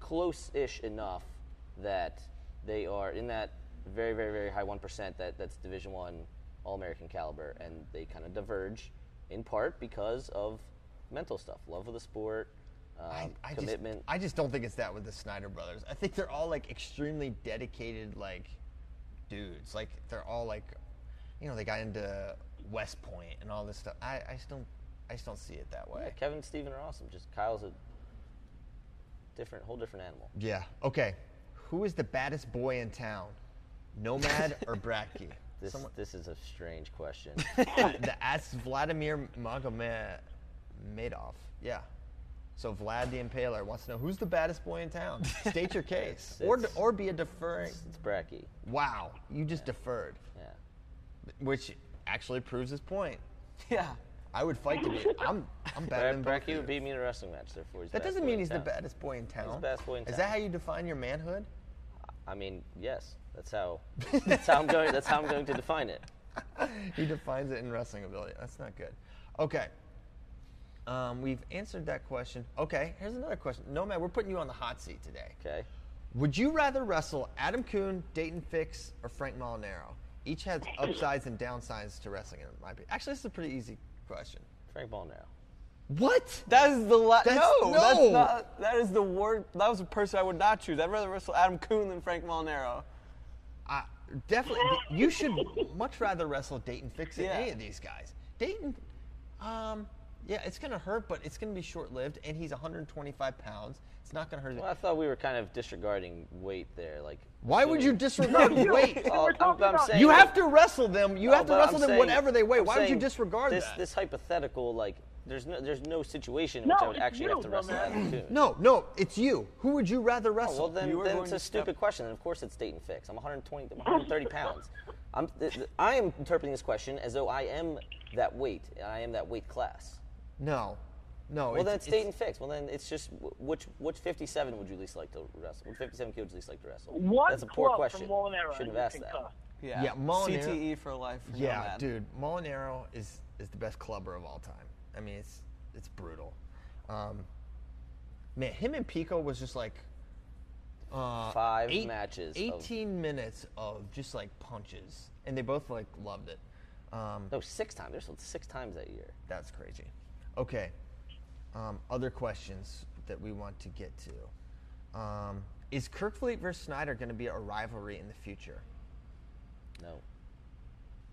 close-ish enough that they are in that very, very, very high one percent that that's Division One All-American caliber, and they kind of diverge in part because of mental stuff, love of the sport, um, I, I commitment. Just, I just don't think it's that with the Snyder brothers. I think they're all like extremely dedicated, like dudes. Like they're all like, you know, they got into West Point and all this stuff. I, I just don't, I just don't see it that way. yeah, Kevin and Steven are awesome. Just Kyle's a different, whole different animal. Yeah. Okay. Who is the baddest boy in town? Nomad or *laughs* Bratke? This Someone- this is a strange question. *laughs* the asks Vladimir Magomed Madoff. Yeah. So Vlad the Impaler wants to know who's the baddest boy in town. *laughs* State your case, or It's- or be a deferring. it's Bracky. Wow, you just deferred, Yeah. which actually proves his point. Yeah. I would fight to be. I'm I'm better than Bra- Bracky would beat me in a wrestling match. Therefore, he's That doesn't mean he's the baddest boy in town. the best boy in town. Is that how you define your manhood? I mean, yes. That's how. *laughs* That's how I'm going. That's how I'm going to define it. he defines it in wrestling ability. That's not good. Okay. Um, we've answered that question. Okay, here's another question. No, Nomad, we're putting you on the hot seat today. Okay. Would you rather wrestle Adam Coon, Daton Fix, or Frank Molinaro? Each has upsides and downsides to wrestling, in my opinion. Actually, this is a pretty easy question. Frank Ballnero. What? That is the la- That's- no, no. That's not, that is the word. That was a person I would not choose. I'd rather wrestle Adam Coon than Frank Molinaro. Uh, definitely. You should much rather wrestle Daton Fix than Yeah. any of these guys. Daton, um, Yeah, it's gonna hurt, but it's gonna be short lived, and he's 125 pounds. It's not gonna hurt. Well, I thought we were kind of disregarding weight there. Like, Why would you disregard *laughs* weight? *laughs* Oh, I'm, I'm saying You have to wrestle them. You No, have to wrestle I'm them saying- whatever they weigh. I'm Why would you disregard this, that? This hypothetical, like, there's no, there's no situation in which No, I would actually you, have to wrestle that no, no, it's you. Who would you rather Oh, wrestle? well, then, then it's a to step- stupid question. And of course, it's Daton Fix. I'm 120, 130 pounds. I'm, th- th- I am interpreting this question as though I am that weight. I am that weight class. No, no. Well, then it's and Fix. Well, then it's just which which 57 would you least like to wrestle? Which 57 kilo would you least like to wrestle? One That's a poor club question. from Molinaro Shouldn't and have asked that. cuff. Yeah, Yeah, Molinaro- CTE for life. For Yeah, Nomad. dude, Molinaro is is the best clubber of all time. I mean, it's it's brutal. Um, man, him and Pico was just like uh, Five eight- matches of- 18 minutes of just like punches, and they both like loved it. Um, No, six times. There's six times that year. That's crazy. Okay. Um, other questions that we want to get to. Um, is Kerkvliet versus Snyder going to be a rivalry in the future? No.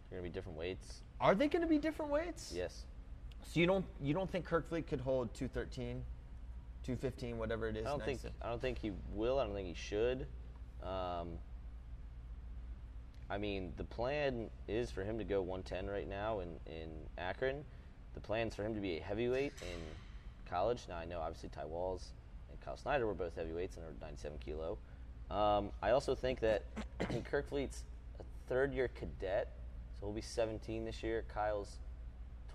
They're gonna be different weights. Are they going to be different weights? Yes. So you don't you don't think Kerkvliet could hold 213, 215, whatever it is? I don't think to- I don't think he will. I don't think he should. Um, I mean, the plan is for him to go 110 right now in, in Akron. The plans for him to be a heavyweight in college. Now I know obviously Ty Walz and Kyle Snyder were both heavyweights and are 97 kilo. Um, I also think that *clears throat* Kerkvliet's a third year cadet, so he'll be 17 this year. Kyle's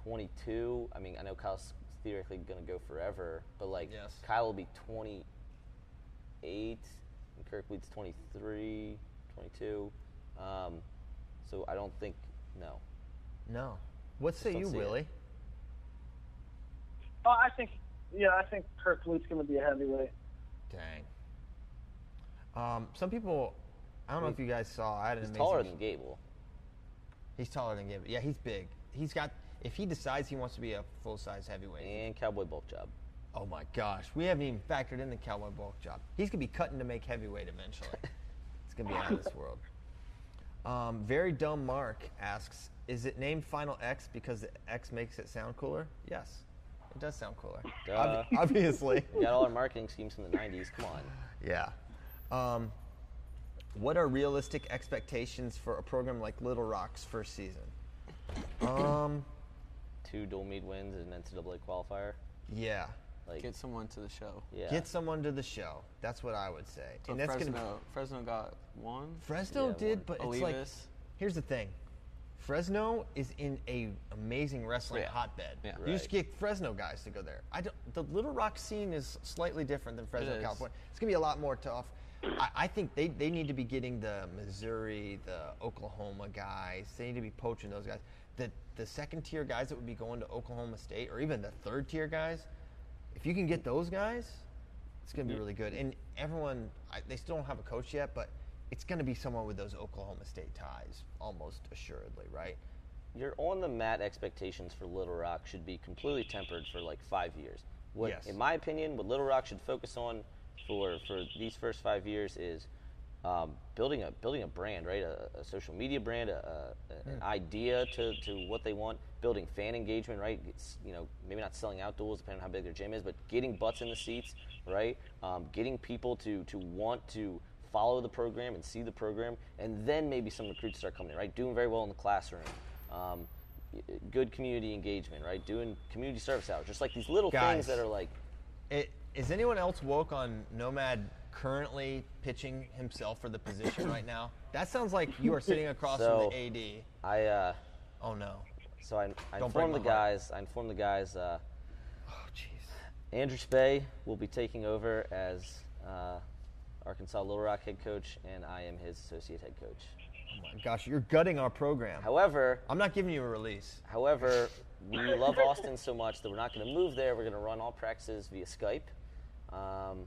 22. I mean, I know Kyle's theoretically going to go forever, but like Yes. Kyle will be 28, and Kerkvliet's 23, 22. Um, so I don't think no. No. What say you, see it. Willie? Oh, I think, yeah, I think Kerkvliet's going to be a heavyweight. Dang. Um, some people, I don't know if you guys saw. I had an He's amazing. taller than Gable. He's taller than Gable. Yeah, he's big. He's got. If he decides he wants to be a full size heavyweight, And Cowboy bulk job. oh my gosh, we haven't even factored in the cowboy bulk job. He's gonna be cutting to make heavyweight eventually. *laughs* it's gonna be out of this world. Um, very dumb Mark asks, "Is it named Final X because the X makes it sound cooler?" Yes, it does sound cooler. Duh. Ob- *laughs* obviously. We got all our marketing schemes from the 90s. Come on. Yeah. Um, what are realistic expectations for a program like Little Rock's first season? Um, Two dual meet wins and an NCAA qualifier. yeah. Like, Get someone to the show. yeah. Get someone to the show. That's what I would say. So and that's Fresno, gonna Fresno got one. Fresno Yeah, did, one. but it's like here's the thing. Fresno is in a amazing wrestling Yeah. hotbed. Yeah. You just get Fresno guys to go there. I don't, the Little Rock scene is slightly different than Fresno, is. California. It's gonna be a lot more tough. I, I think they, they need to be getting the Missouri, the Oklahoma guys. They need to be poaching those guys. The the second tier guys that would be going to Oklahoma State, or even the third tier guys, if you can get those guys, it's going to be really good. And everyone, I, they still don't have a coach yet, but it's going to be someone with those Oklahoma State ties, almost assuredly, right? your on the mat expectations for Little Rock should be completely tempered for like five years. What, Yes. in my opinion, what Little Rock should focus on for for these first five years is um, building a building a brand, right? A, a social media brand, a, a, an idea to, to what they want. Building fan engagement, right? It's, you know, maybe not selling out duels depending on how big their gym is, but getting butts in the seats, right? Um, getting people to to want to follow the program and see the program, and then maybe some recruits start coming in, right? Doing very well in the classroom. Um, good community engagement, right? Doing community service hours, just like these little Guys. things that are like, It, is anyone else woke on Nomad currently pitching himself for the position right now? That sounds like you are sitting across So- from the AD. I. Uh, Oh no. So I, I informed the guys. I informed the guys. Uh, Oh jeez. Andrew Spey will be taking over as uh, Arkansas Little Rock head coach, and I am his associate head coach. Oh my gosh, you're gutting our program. However, I'm not giving you a release. however, we love Austin so much that we're not going to move there. We're going to run all practices via Skype, um,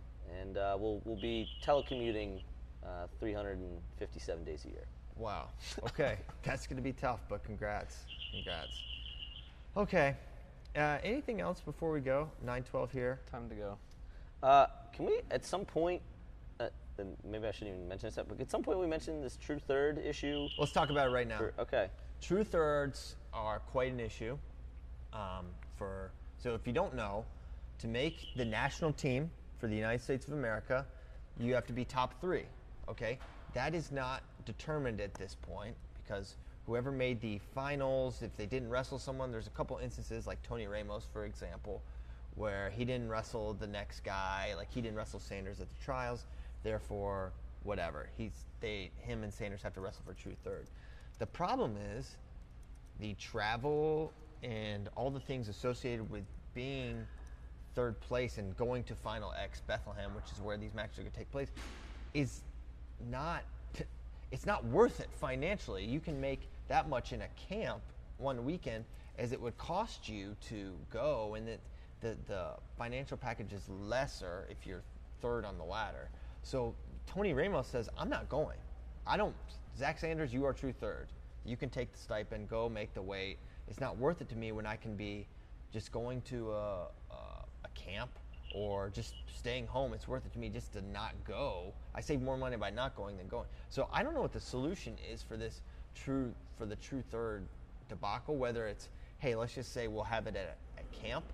and uh, we'll we'll be telecommuting uh, 357 days a year. Wow. Okay. *laughs* That's going to be tough, but congrats. Congrats. Okay. Uh, anything else before we go? 912 here. Time to go. Uh, can we, at some point, and maybe I shouldn't even mention this, but at some point we mentioned this true third issue. Let's talk about it right now. For, okay. True thirds are quite an issue um, for So if you don't know, to make the national team for the United States of America, you have to be top three. Okay, that is not determined at this point because whoever made the finals, if they didn't wrestle someone, there's a couple instances like Tony Ramos, for example, where he didn't wrestle the next guy, like he didn't wrestle Sanders at the trials, therefore whatever. He's they him and Sanders have to wrestle for true third. The problem is the travel and all the things associated with being third place and going to Final X Bethlehem, which is where these matches are going to take place, is not *laughs* it's not worth it financially. You can make that much in a camp one weekend as it would cost you to go, and that the, the financial package is lesser if you're third on the ladder. So Tony Ramos says, I'm not going. I don't, Zach Sanders, you are true third. You can take the stipend, go make the weight. It's not worth it to me when I can be just going to a, a, a camp or just staying home. It's worth it to me just to not go. I save more money by not going than going. So I don't know what the solution is for this true for the true third debacle. Whether it's hey, let's just say we'll have it at, at camp.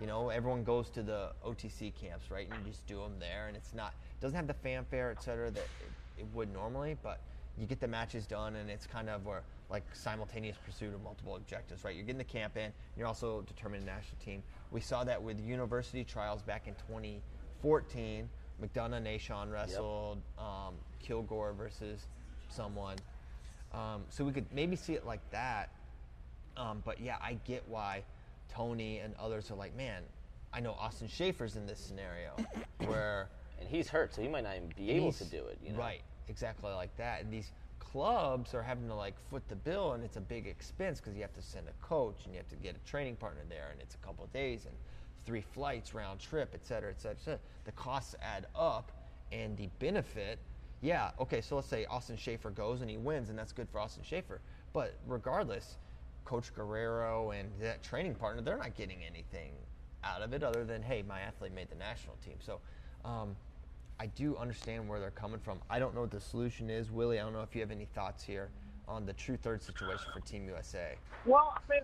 You know, everyone goes to the OTC camps, right? And you just do them there, and it's not doesn't have the fanfare, et cetera, that it, it would normally, but you get the matches done, and it's kind of where like simultaneous pursuit of multiple objectives, right? You're getting the camp in, you're also determining the national team. We saw that with university trials back in 2014. McDonough Nahshon wrestled yep. um, Kilgore versus someone. Um, so we could maybe see it like that. Um, but yeah, I get why Tony and others are like, man, I know Austin Schaefer's in this scenario where. And he's hurt, so he might not even be able to do it. You know? Right, exactly like that. And these clubs are having to like foot the bill and it's a big expense because you have to send a coach and you have to get a training partner there and it's a couple of days and three flights round trip et cetera et cetera, et cetera. the costs add up and the benefit yeah okay so let's say austin schaefer goes and he wins and that's good for austin schaefer but regardless coach guerrero and that training partner they're not getting anything out of it other than hey my athlete made the national team so um, I do understand where they're coming from. I don't know what the solution is, Willie. I don't know if you have any thoughts here on the true third situation for Team USA. Well, I mean,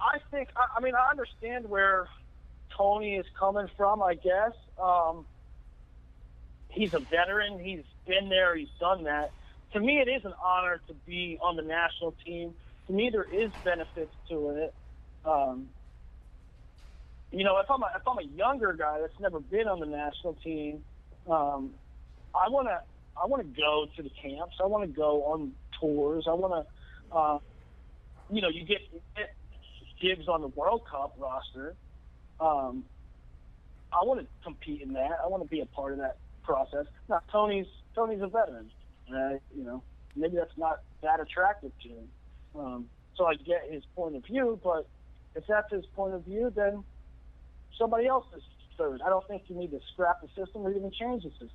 I think I, mean I understand where Tony is coming from. I guess um, he's a veteran. He's been there. He's done that. To me, it is an honor to be on the national team. To me, there is benefits to it. Um, you know, if I'm a, if I'm a younger guy that's never been on the national team um, I want to I want to go to the camps. I want to go on tours. I want to, uh, you know, you get, get gigs on the World Cup roster. Um, I want to compete in that. I want to be a part of that process. Now, Tony's Tony's a veteran. Uh, you know, maybe that's not that attractive to him. Um, so I get his point of view, but if that's his point of view, then somebody else's third. I don't think you need to scrap the system or even change the system.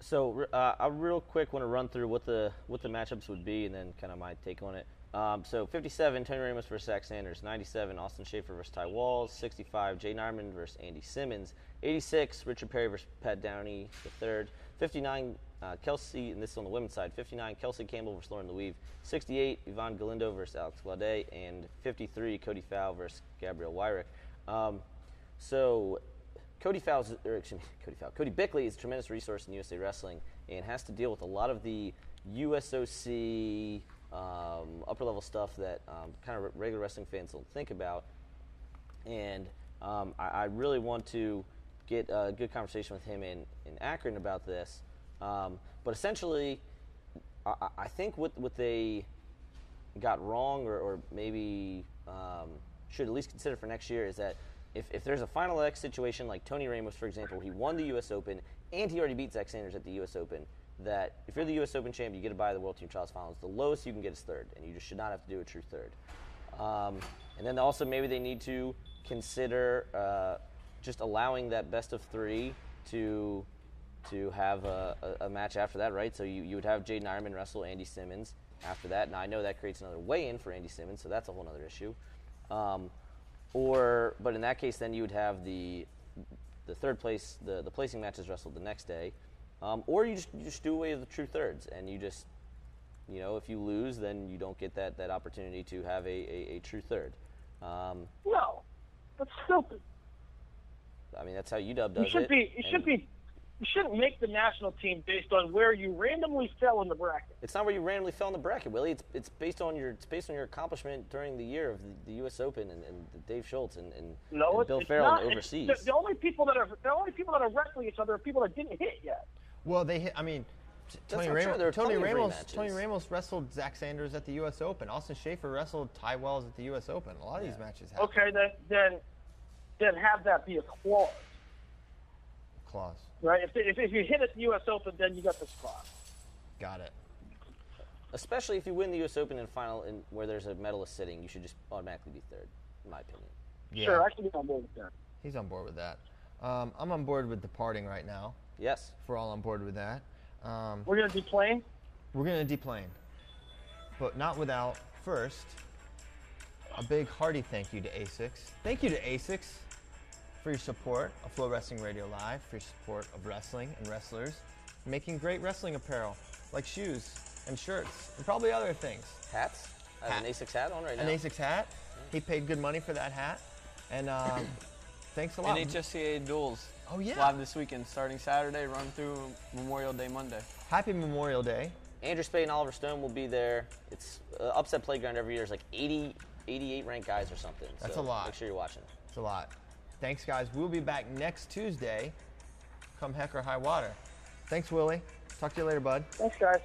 So uh, I real quick want to run through what the what the matchups would be, and then kind of my take on it. Um, so 57, Tony Ramos versus Zach Sanders. 97, Austin Schaefer versus Ty Walz. 65, Jay Nyman versus Andy Simmons. 86, Richard Perry versus Pat Downey the third. 59, uh, Kelsey, and this is on the women's side. 59, Kelsey Campbell versus Lauren Louis. 68, Yvonne Galindo versus Alex Glaude. And 53, Cody Fowl versus Gabrielle Wyrick. Um, so Cody Fowles, or excuse me, *laughs* Cody Fowl, Cody Bickley is a tremendous resource in USA Wrestling and has to deal with a lot of the USOC um, upper level stuff that um, kind of regular wrestling fans don't think about. And um, I, I, really want to get a good conversation with him in, in Akron about this. Um, but essentially, I, I, think what, what they got wrong or, or maybe um, should at least consider for next year is that if, if there's a final X situation like Tony Ramos, for example, he won the U.S. Open and he already beat Zach Sanders at the U.S. Open, that if you're the U.S. Open champ, you get a bye the World Team Trials Finals. The lowest you can get is third, and you just should not have to do a true third. Um, and then also maybe they need to consider uh, just allowing that best of three to to have a, a, a, match after that, right? So you, you would have Jaydin Eierman wrestle Andy Simmons after that. Now I know that creates another weigh-in for Andy Simmons, so that's a whole other issue. Um, or, but in that case, then you would have the the third place, the, the placing matches wrestled the next day. Um, or you just, you just do away with the true thirds and you just, you know, if you lose, then you don't get that, that opportunity to have a, a, a true third. Um, No, that's stupid. I mean, that's how UW does You should it. be. You should be. You shouldn't make the national team based on where you randomly fell in the bracket. It's not where you randomly fell in the bracket, Willie. It's it's based on your it's based on your accomplishment during the year of the, the U.S. Open and, and Dave Schultz and, and, No, and Bill Farrell not. and It's- overseas. The, the only people that are the only people that are wrestling each other are people that didn't hit yet. Well, they hit. I mean, That's Tony not true. Ramos. There are Tony plenty of Ramos. Tony Ramos wrestled Zach Sanders at the U.S. Open. Austin Schaefer wrestled Ty Walz at the U.S. Open. A lot of these matches have Okay, then then then have that be a clause, clause. Right? If, if, if you hit at the U.S. Open, then you got this spot. Got it. Especially if you win the U.S. Open in final in, where there's a medalist sitting, you should just automatically be third, in my opinion. Yeah. Sure, I should be on board with that. He's on board with that. Um, I'm on board with departing right now. Yes. If we're all on board with that. Um, We're gonna deplane. we're gonna deplane, but not without first a big hearty thank you to ASICS. Thank you to ASICS for your support of FloWrestling Radio Live, for your support of wrestling and wrestlers, making great wrestling apparel like shoes and shirts and probably other things. Hats. I have an Hat. A6 hat on right now. An ASICS hat. He paid good money for that hat, and um, *coughs* thanks a lot. NHSCA duels. Oh, yeah. Live this weekend, starting Saturday, run through Memorial Day Monday. Happy Memorial Day. Andrew Spey and Oliver Stone will be there. It's uh, upset playground every year. It's like 80, 88 ranked guys or something. That's so a lot. Make sure you're watching. It's a lot. Thanks, guys. We'll be back next Tuesday, come heck or high water. Thanks, Willie. Talk to you later, bud. Thanks, guys.